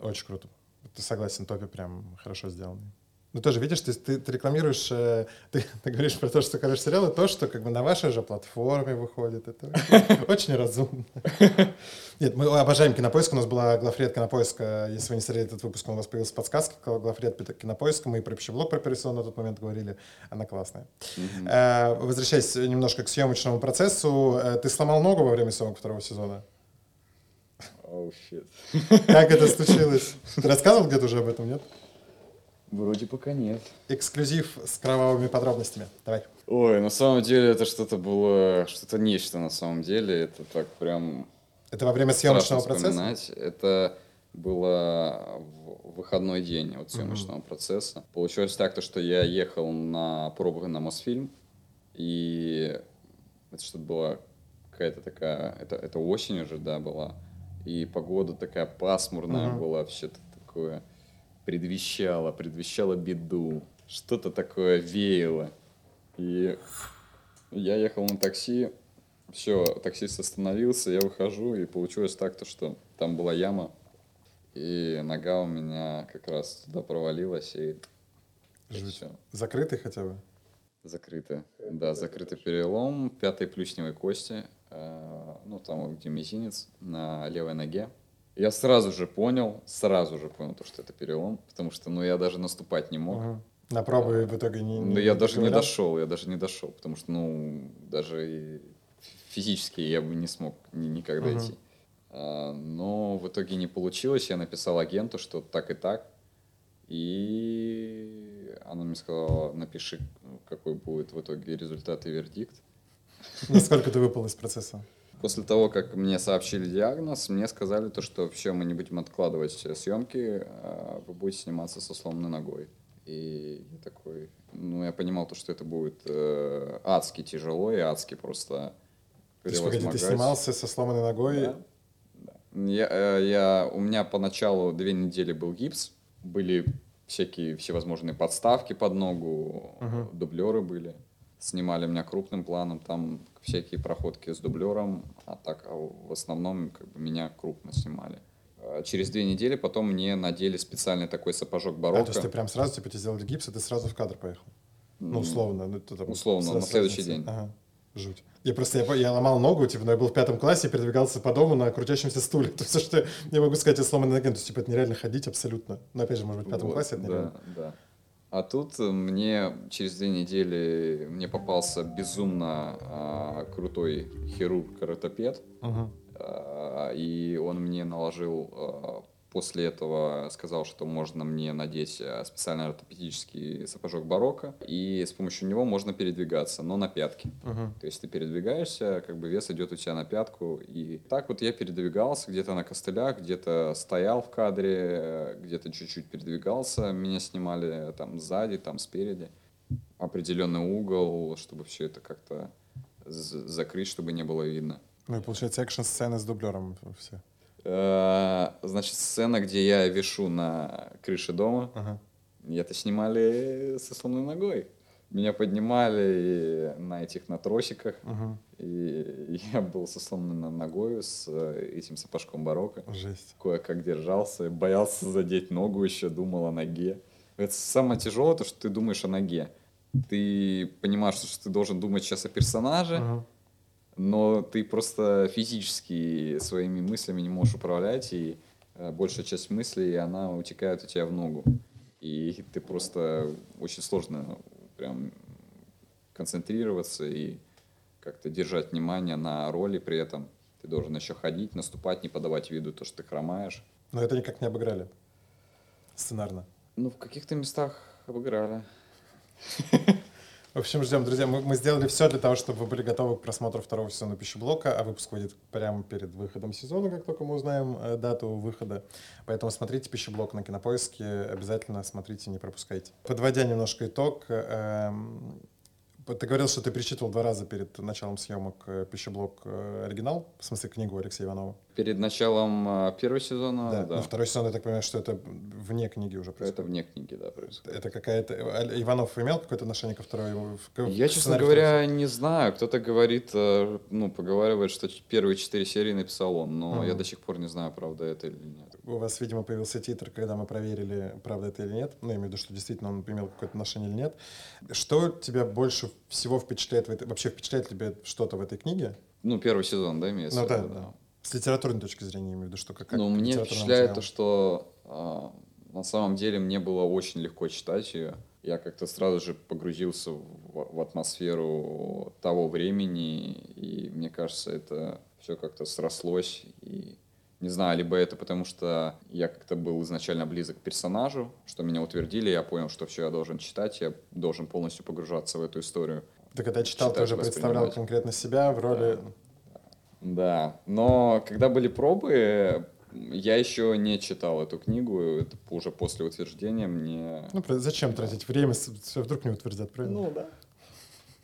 Очень круто. Ты согласен, Топи прям хорошо сделанный. Ну, тоже, видишь, ты, ты, ты рекламируешь, э, ты, ты говоришь про то, что хороший сериал, и то, что как бы на вашей же платформе выходит. Это очень разумно. Нет, мы обожаем Кинопоиск. У нас была главред Кинопоиска. Если вы не смотрели этот выпуск, у нас появилась подсказка главред Кинопоиска. Мы про пищеблок про на тот момент говорили. Она классная. Э, возвращаясь немножко к съемочному процессу. Э, ты сломал ногу во время съемок второго сезона? Oh, shit. Как это случилось? Ты рассказывал где-то уже об этом, нет? Вроде пока нет. Эксклюзив с кровавыми подробностями. Давай. Ой, на самом деле это что-то было, что-то нечто на самом деле. Это так прям... Это во время съемочного процесса? Это было в выходной день от съемочного mm-hmm. процесса. Получилось так, то, что я ехал на пробы на Мосфильм, и это что-то было какая-то такая... Это, это осень уже, да, была. И погода такая пасмурная mm-hmm. была, вообще-то такое предвещало, предвещало беду. Что-то такое веяло. И я ехал на такси, все, таксист остановился, я выхожу, и получилось так, то, что там была яма, и нога у меня как раз туда провалилась, и, и все. Закрытый хотя бы? Закрытый, да, закрытый перелом пятой плюсневой кости, э, ну, там, где мизинец, на левой ноге. Я сразу же понял, сразу же понял, то, что это перелом, потому что, ну, я даже наступать не мог. Угу. На пробы в итоге не... Ну, я даже не дошел, я даже не дошел, потому что, ну, даже физически я бы не смог ни, никогда угу. идти. А, но в итоге не получилось, я написал агенту, что так и так, и она мне сказала, напиши, какой будет в итоге результат и вердикт. Насколько ты выпал из процесса? После того, как мне сообщили диагноз, мне сказали то, что все, мы не будем откладывать съемки, а вы будете сниматься со сломанной ногой. И я такой, ну, я понимал то, что это будет э, адски тяжело и адски просто То есть, погоди, ты снимался со сломанной ногой? Да. да. Я, э, я, у меня поначалу две недели был гипс, были всякие всевозможные подставки под ногу, угу. дублеры были снимали меня крупным планом, там всякие проходки с дублером, а так а в основном как бы, меня крупно снимали. А через две недели потом мне надели специальный такой сапожок барокко. А, то есть ты прям сразу типа, тебе сделали гипс, и ты сразу в кадр поехал? Ну, условно. Ну, это, там, условно, на следующий день. Ага. Жуть. Я просто, я, я ломал ногу, типа, но я был в пятом классе, передвигался по дому на крутящемся стуле. То есть, что я могу сказать о сломанной ноге, то есть, типа, это нереально ходить абсолютно. Но, опять же, может быть, в пятом вот, классе это нереально. Да, да. А тут мне через две недели мне попался безумно а, крутой хирург-каратопед, Мгм. а, и он мне наложил а, после этого сказал, что можно мне надеть а, специальный ортопедический сапожок барокко, и с помощью него можно передвигаться, но на пятки. Мгм. То есть ты передвигаешься, как бы вес идет у тебя на пятку. И так вот я передвигался где-то на костылях, где-то стоял в кадре, э, где-то чуть-чуть передвигался. Меня снимали там сзади, там спереди. Определенный угол, чтобы все это как-то закрыть, чтобы не было видно. Ну и получается экшн-сцены с дублером все. Э, Значит, сцена, где я вешу на крыше дома, Ага. и это снимали со сломанной ногой. Меня поднимали на этих, на тросиках. Мгм. И я был со сломанной ногой с э, этим сапожком барокко. Жесть. Кое-как держался, боялся задеть ногу еще, думал о ноге. Это самое тяжелое, то, что ты думаешь о ноге. Ты понимаешь, что ты должен думать сейчас о персонаже, Мгм. Но ты просто физически своими мыслями не можешь управлять, и э, большая часть мыслей, она утекает у тебя в ногу. И ты просто очень сложно прям концентрироваться и как-то держать внимание на роли при этом. Ты должен еще ходить, наступать, не подавать виду то, что ты хромаешь. Но это никак не обыграли. Сценарно. Ну, в каких-то местах обыграли. В общем, ждем, друзья. Мы, мы сделали все для того, чтобы вы были готовы к просмотру второго сезона пищеблока, а выпуск выйдет прямо перед выходом сезона, как только мы узнаем э, дату выхода. Поэтому смотрите пищеблок на кинопоиске, обязательно смотрите, не пропускайте. Подводя немножко итог, эм, ты говорил, что ты перечитывал два раза перед началом съемок э, пищеблок э, оригинал, в смысле книгу Алексея Иванова. Перед началом э, первого сезона, да. да, Ну, второй сезон, я так понимаю, что это вне книги уже это происходит. вне книги, да, происходит. Это какая-то... Иванов имел какое-то отношение ко второй? к- Я, честно говоря, не знаю. Кто-то говорит, э, ну, поговаривает, что первые четыре серии написал он, но я Мгм. до сих пор не знаю, правда это или нет. У вас, видимо, появился титр, когда мы проверили, правда это или нет. Ну, я имею в виду, что действительно он имел какое-то отношение или нет. Что тебя больше всего впечатляет в этой... Вообще впечатляет тебя что-то в этой книге? Ну, первый сезон, да, имеется Ну да, виду, да. С литературной точки зрения, я имею в виду, что как Ну, мне впечатляет то, материал. что а, на самом деле мне было очень легко читать ее. Я как-то сразу же погрузился в, в атмосферу того времени, и мне кажется, это все как-то срослось. И не знаю, либо это потому, что я как-то был изначально близок к персонажу, что меня утвердили, я понял, что все, я должен читать, я должен полностью погружаться в эту историю. Ты когда читал, ты читать, уже представлял конкретно себя в роли... Да, но когда были пробы, я еще не читал эту книгу, это уже после утверждения мне... Ну, зачем тратить время, все вдруг не утвердят, правильно? да.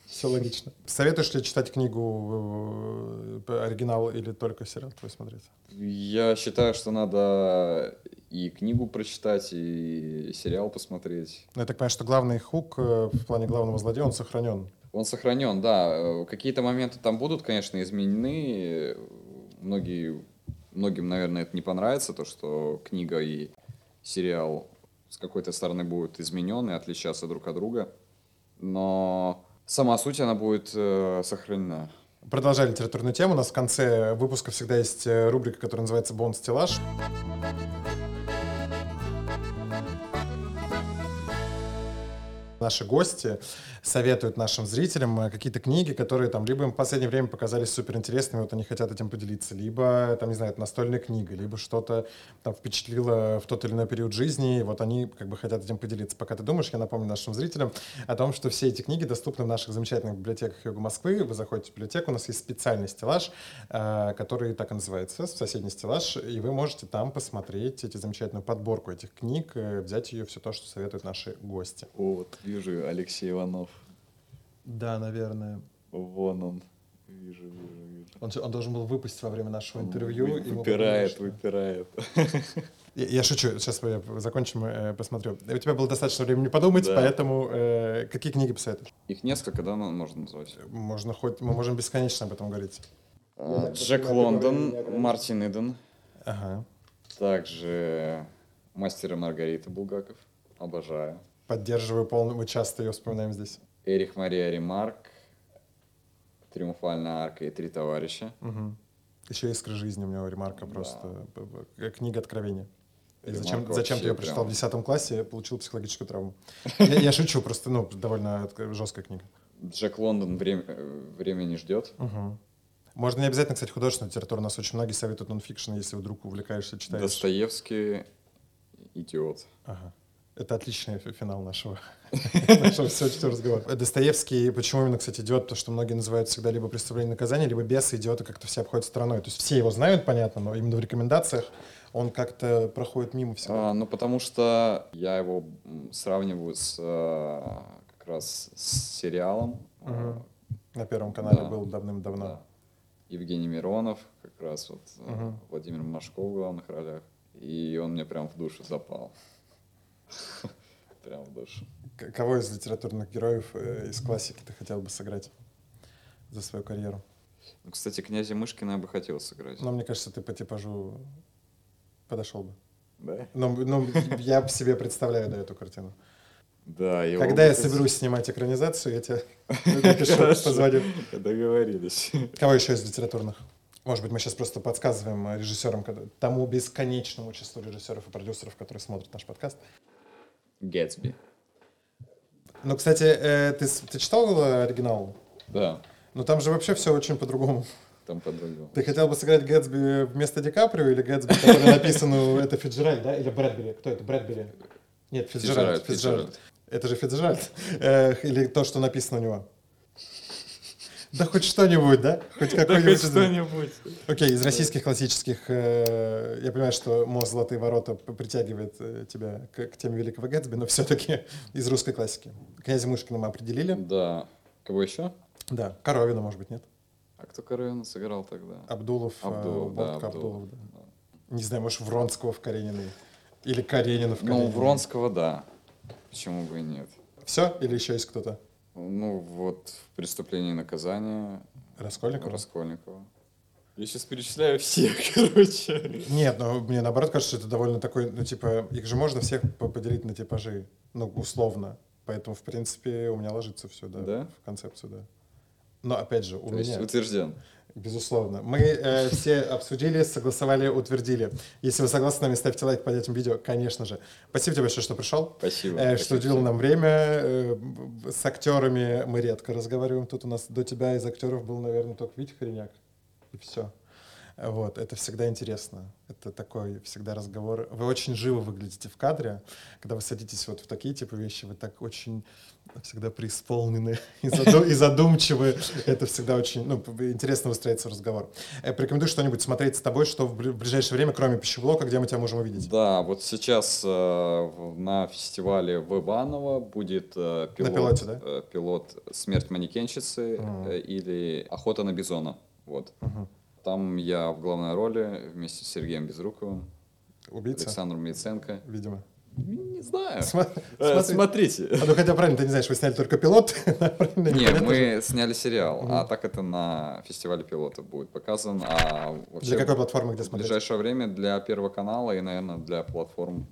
Все логично. Советуешь ли читать книгу э, оригинал или только сериал твой смотреть? Я считаю, что надо и книгу прочитать, и сериал посмотреть. Ну, я так понимаю, что главный хук э, в плане главного злодея, он сохранен. Он сохранен, да. Э, Какие-то моменты там будут, конечно, изменены. Многие, многим, наверное, это не понравится, то, что книга и сериал с какой-то стороны будут изменены, отличаться друг от друга. Но сама суть, она будет э, сохранена. Продолжая литературную тему, у нас в конце выпуска всегда есть э, рубрика, которая называется «Бонус стеллаж». Наши гости советуют нашим зрителям э, какие-то книги, которые там либо им в последнее время показались суперинтересными, вот они хотят этим поделиться, либо, там, не знаю, настольная книга, либо что-то там впечатлило в тот или иной период жизни, и вот они как бы хотят этим поделиться. Пока ты думаешь, я напомню нашим зрителям о том, что все эти книги доступны в наших замечательных библиотеках Юга Москвы. Вы заходите в библиотеку, у нас есть специальный стеллаж, э, который так и называется, соседний стеллаж, и вы можете там посмотреть эти замечательную подборку этих книг, э, взять ее, все то, что советуют наши гости. Вот, вижу Алексей Иванов. Да, наверное. Вон он. Вижу, вижу, вижу. Он, он должен был выпустить во время нашего интервью. Вы- Выпирает, подумали, выпирает. Я, я шучу, сейчас мы закончим, э, посмотрю. У тебя было достаточно времени подумать, Да. поэтому э, какие книги посоветуешь? Их несколько, да, можно назвать? Можно хоть, мы можем бесконечно об этом говорить. А, Джек Лондон, Мартин Иден. Ага. Также Мастер и Маргарита Булгаков. Обожаю. Поддерживаю полностью, мы часто ее вспоминаем здесь. Эрих Мария Ремарк. Триумфальная арка и три товарища. Мгм. Еще «Искры жизни» у меня ремарка Да. просто. Книга откровения. И зачем, зачем ты ее прочитал в прям- 10 классе, получил психологическую травму. Я, я шучу, просто, ну, довольно жесткая книга. Джек Лондон время, э, время не ждет. Можно не обязательно, кстати, художественную литературу. У нас очень многие советуют нонфикшн, если вдруг увлекаешься, читаешь. Достоевский идиот. Ага. Это отличный фи- финал нашего, нашего всего чтого разговора. Достоевский, почему именно, кстати, идиот? Потому что многие называют всегда либо преступление и наказание, либо бесы идиоты как-то все обходят стороной. То есть все его знают, понятно, но именно в рекомендациях он как-то проходит мимо всегда. А, ну, потому что я его сравниваю с э, как раз с сериалом. Мгм. На Первом канале да. был давным-давно. Да. Евгений Миронов, как раз вот э. Владимир Машков в главных ролях. И он мне прям в душу запал. Прям в душу. Кого из литературных героев э, из классики ты хотел бы сыграть за свою карьеру? Ну, кстати, князя Мышкина я бы хотел сыграть. Но мне кажется, ты по типажу подошел бы. Да? Ну, ну, я себе представляю, да, эту картину. Да, его Когда я соберусь снимать экранизацию, я тебе напишу, позвоню. Договорились. Кого еще из литературных? Может быть, мы сейчас просто подсказываем э, режиссерам, тому бесконечному числу режиссеров и продюсеров, которые смотрят наш подкаст. Гэтсби. Ну, кстати, э, ты, ты читал э, оригинал? Да, Ну, там же вообще все очень по-другому. там по-другому. Ты хотел бы сыграть Гэтсби вместо Ди Каприо или Гэтсби, который написан. Это Фиджеральд, да? Или Брэдбери? Кто это? Брэдбери? Нет, Фиджеральд. Фиджеральд, Фиджеральд. Фиджеральд. Это же Фиджеральд. Э, Или то, что написано у него. Да хоть что-нибудь, да? Хоть какой-нибудь. из- что-нибудь. Окей, из российских классических, э, я понимаю, что мост «Золотые ворота» притягивает э, тебя к, теме Великого Гэтсби, но все-таки из русской классики. Князя Мышкина мы определили. Да. Кого еще? Да, Коровина, может быть, нет? А кто Коровина сыграл тогда? Абдулов, э, Абдулов, да, Абдулов. Абдулов, да. Не знаю, может, Вронского в Карениной. Или Каренина в Ну, Карениной. Вронского, да. Почему бы и нет? Все? Или еще есть кто-то? Ну, вот в «Преступлении и наказание» Раскольникова? Раскольникова. Я сейчас перечисляю всех, короче. Нет, ну мне наоборот кажется, что это довольно такой, ну типа, их же можно всех по- поделить на типажи, ну условно. Поэтому, в принципе, у меня ложится все, да, Да? в концепцию, да. Но опять же, у То меня, утвержден. Безусловно. Мы э, все обсудили, согласовали, утвердили. Если вы согласны с нами, ставьте лайк под этим видео, конечно же. Спасибо тебе большое, что пришел. Спасибо. Э, Спасибо что уделил всем. нам время. Э, С актерами мы редко разговариваем. Тут у нас до тебя из актеров был, наверное, только Витя Хореняк. И все. Вот, это всегда интересно. Это такой всегда разговор. Вы очень живо выглядите в кадре. Когда вы садитесь вот в такие типа вещи, вы так очень всегда преисполнены и, заду- и задумчивы. Это всегда очень ну, интересно выстраивается разговор. Э, Порекомендую что-нибудь смотреть с тобой, что в бли- в ближайшее время, кроме пищеблока, где мы тебя можем увидеть. Да, вот сейчас э, на фестивале в Иваново будет э, пилот, пилоте, да? э, пилот «Смерть манекенщицы» Мгм. э, или «Охота на бизона». Вот. Мгм. Там я в главной роли вместе с Сергеем Безруковым, Убийца, Александром Яценко. видимо. Не знаю. Сма- Э, смотри. Смотрите. А ну хотя правильно, ты не знаешь, вы сняли только пилот. правильно, Не, непонятно же. мы сняли сериал, а так это на фестивале пилота будет показан. А Для какой платформы, где в смотреть? ближайшее время для Первого канала и, наверное, для платформ.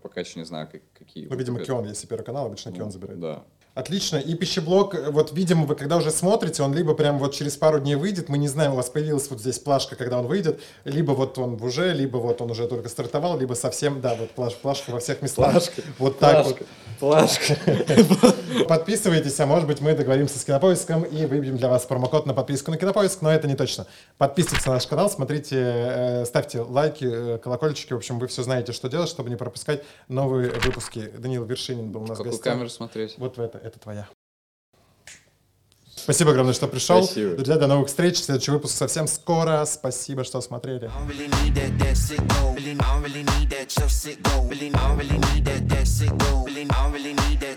Пока еще не знаю, как- какие. Ну, видимо. Кион, если Первый канал, обычно Кион Ну, забирает. Да. Отлично. И пищеблок, э, вот, видимо, вы когда уже смотрите, он либо прям вот через пару дней выйдет, мы не знаем, у вас появилась вот здесь плашка, когда он выйдет, либо вот он уже, либо вот он уже только стартовал, либо совсем, да, вот плаш- плашка во всех местах. Плашка, Вот так вот. Плашка. Подписывайтесь, а может быть мы договоримся с Кинопоиском и выбьем для вас промокод на подписку на Кинопоиск, но это не точно. Подписывайтесь на наш канал, смотрите, э, ставьте лайки, э, колокольчики, в общем, вы все знаете, что делать, чтобы не пропускать новые выпуски. Даниил Вершинин был у нас в Какую гостях. камеру смотреть? Вот в это, это твоя. Спасибо огромное, что пришел. Спасибо. Друзья, до новых встреч. Следующий выпуск совсем скоро. Спасибо, что смотрели. I don't really need that,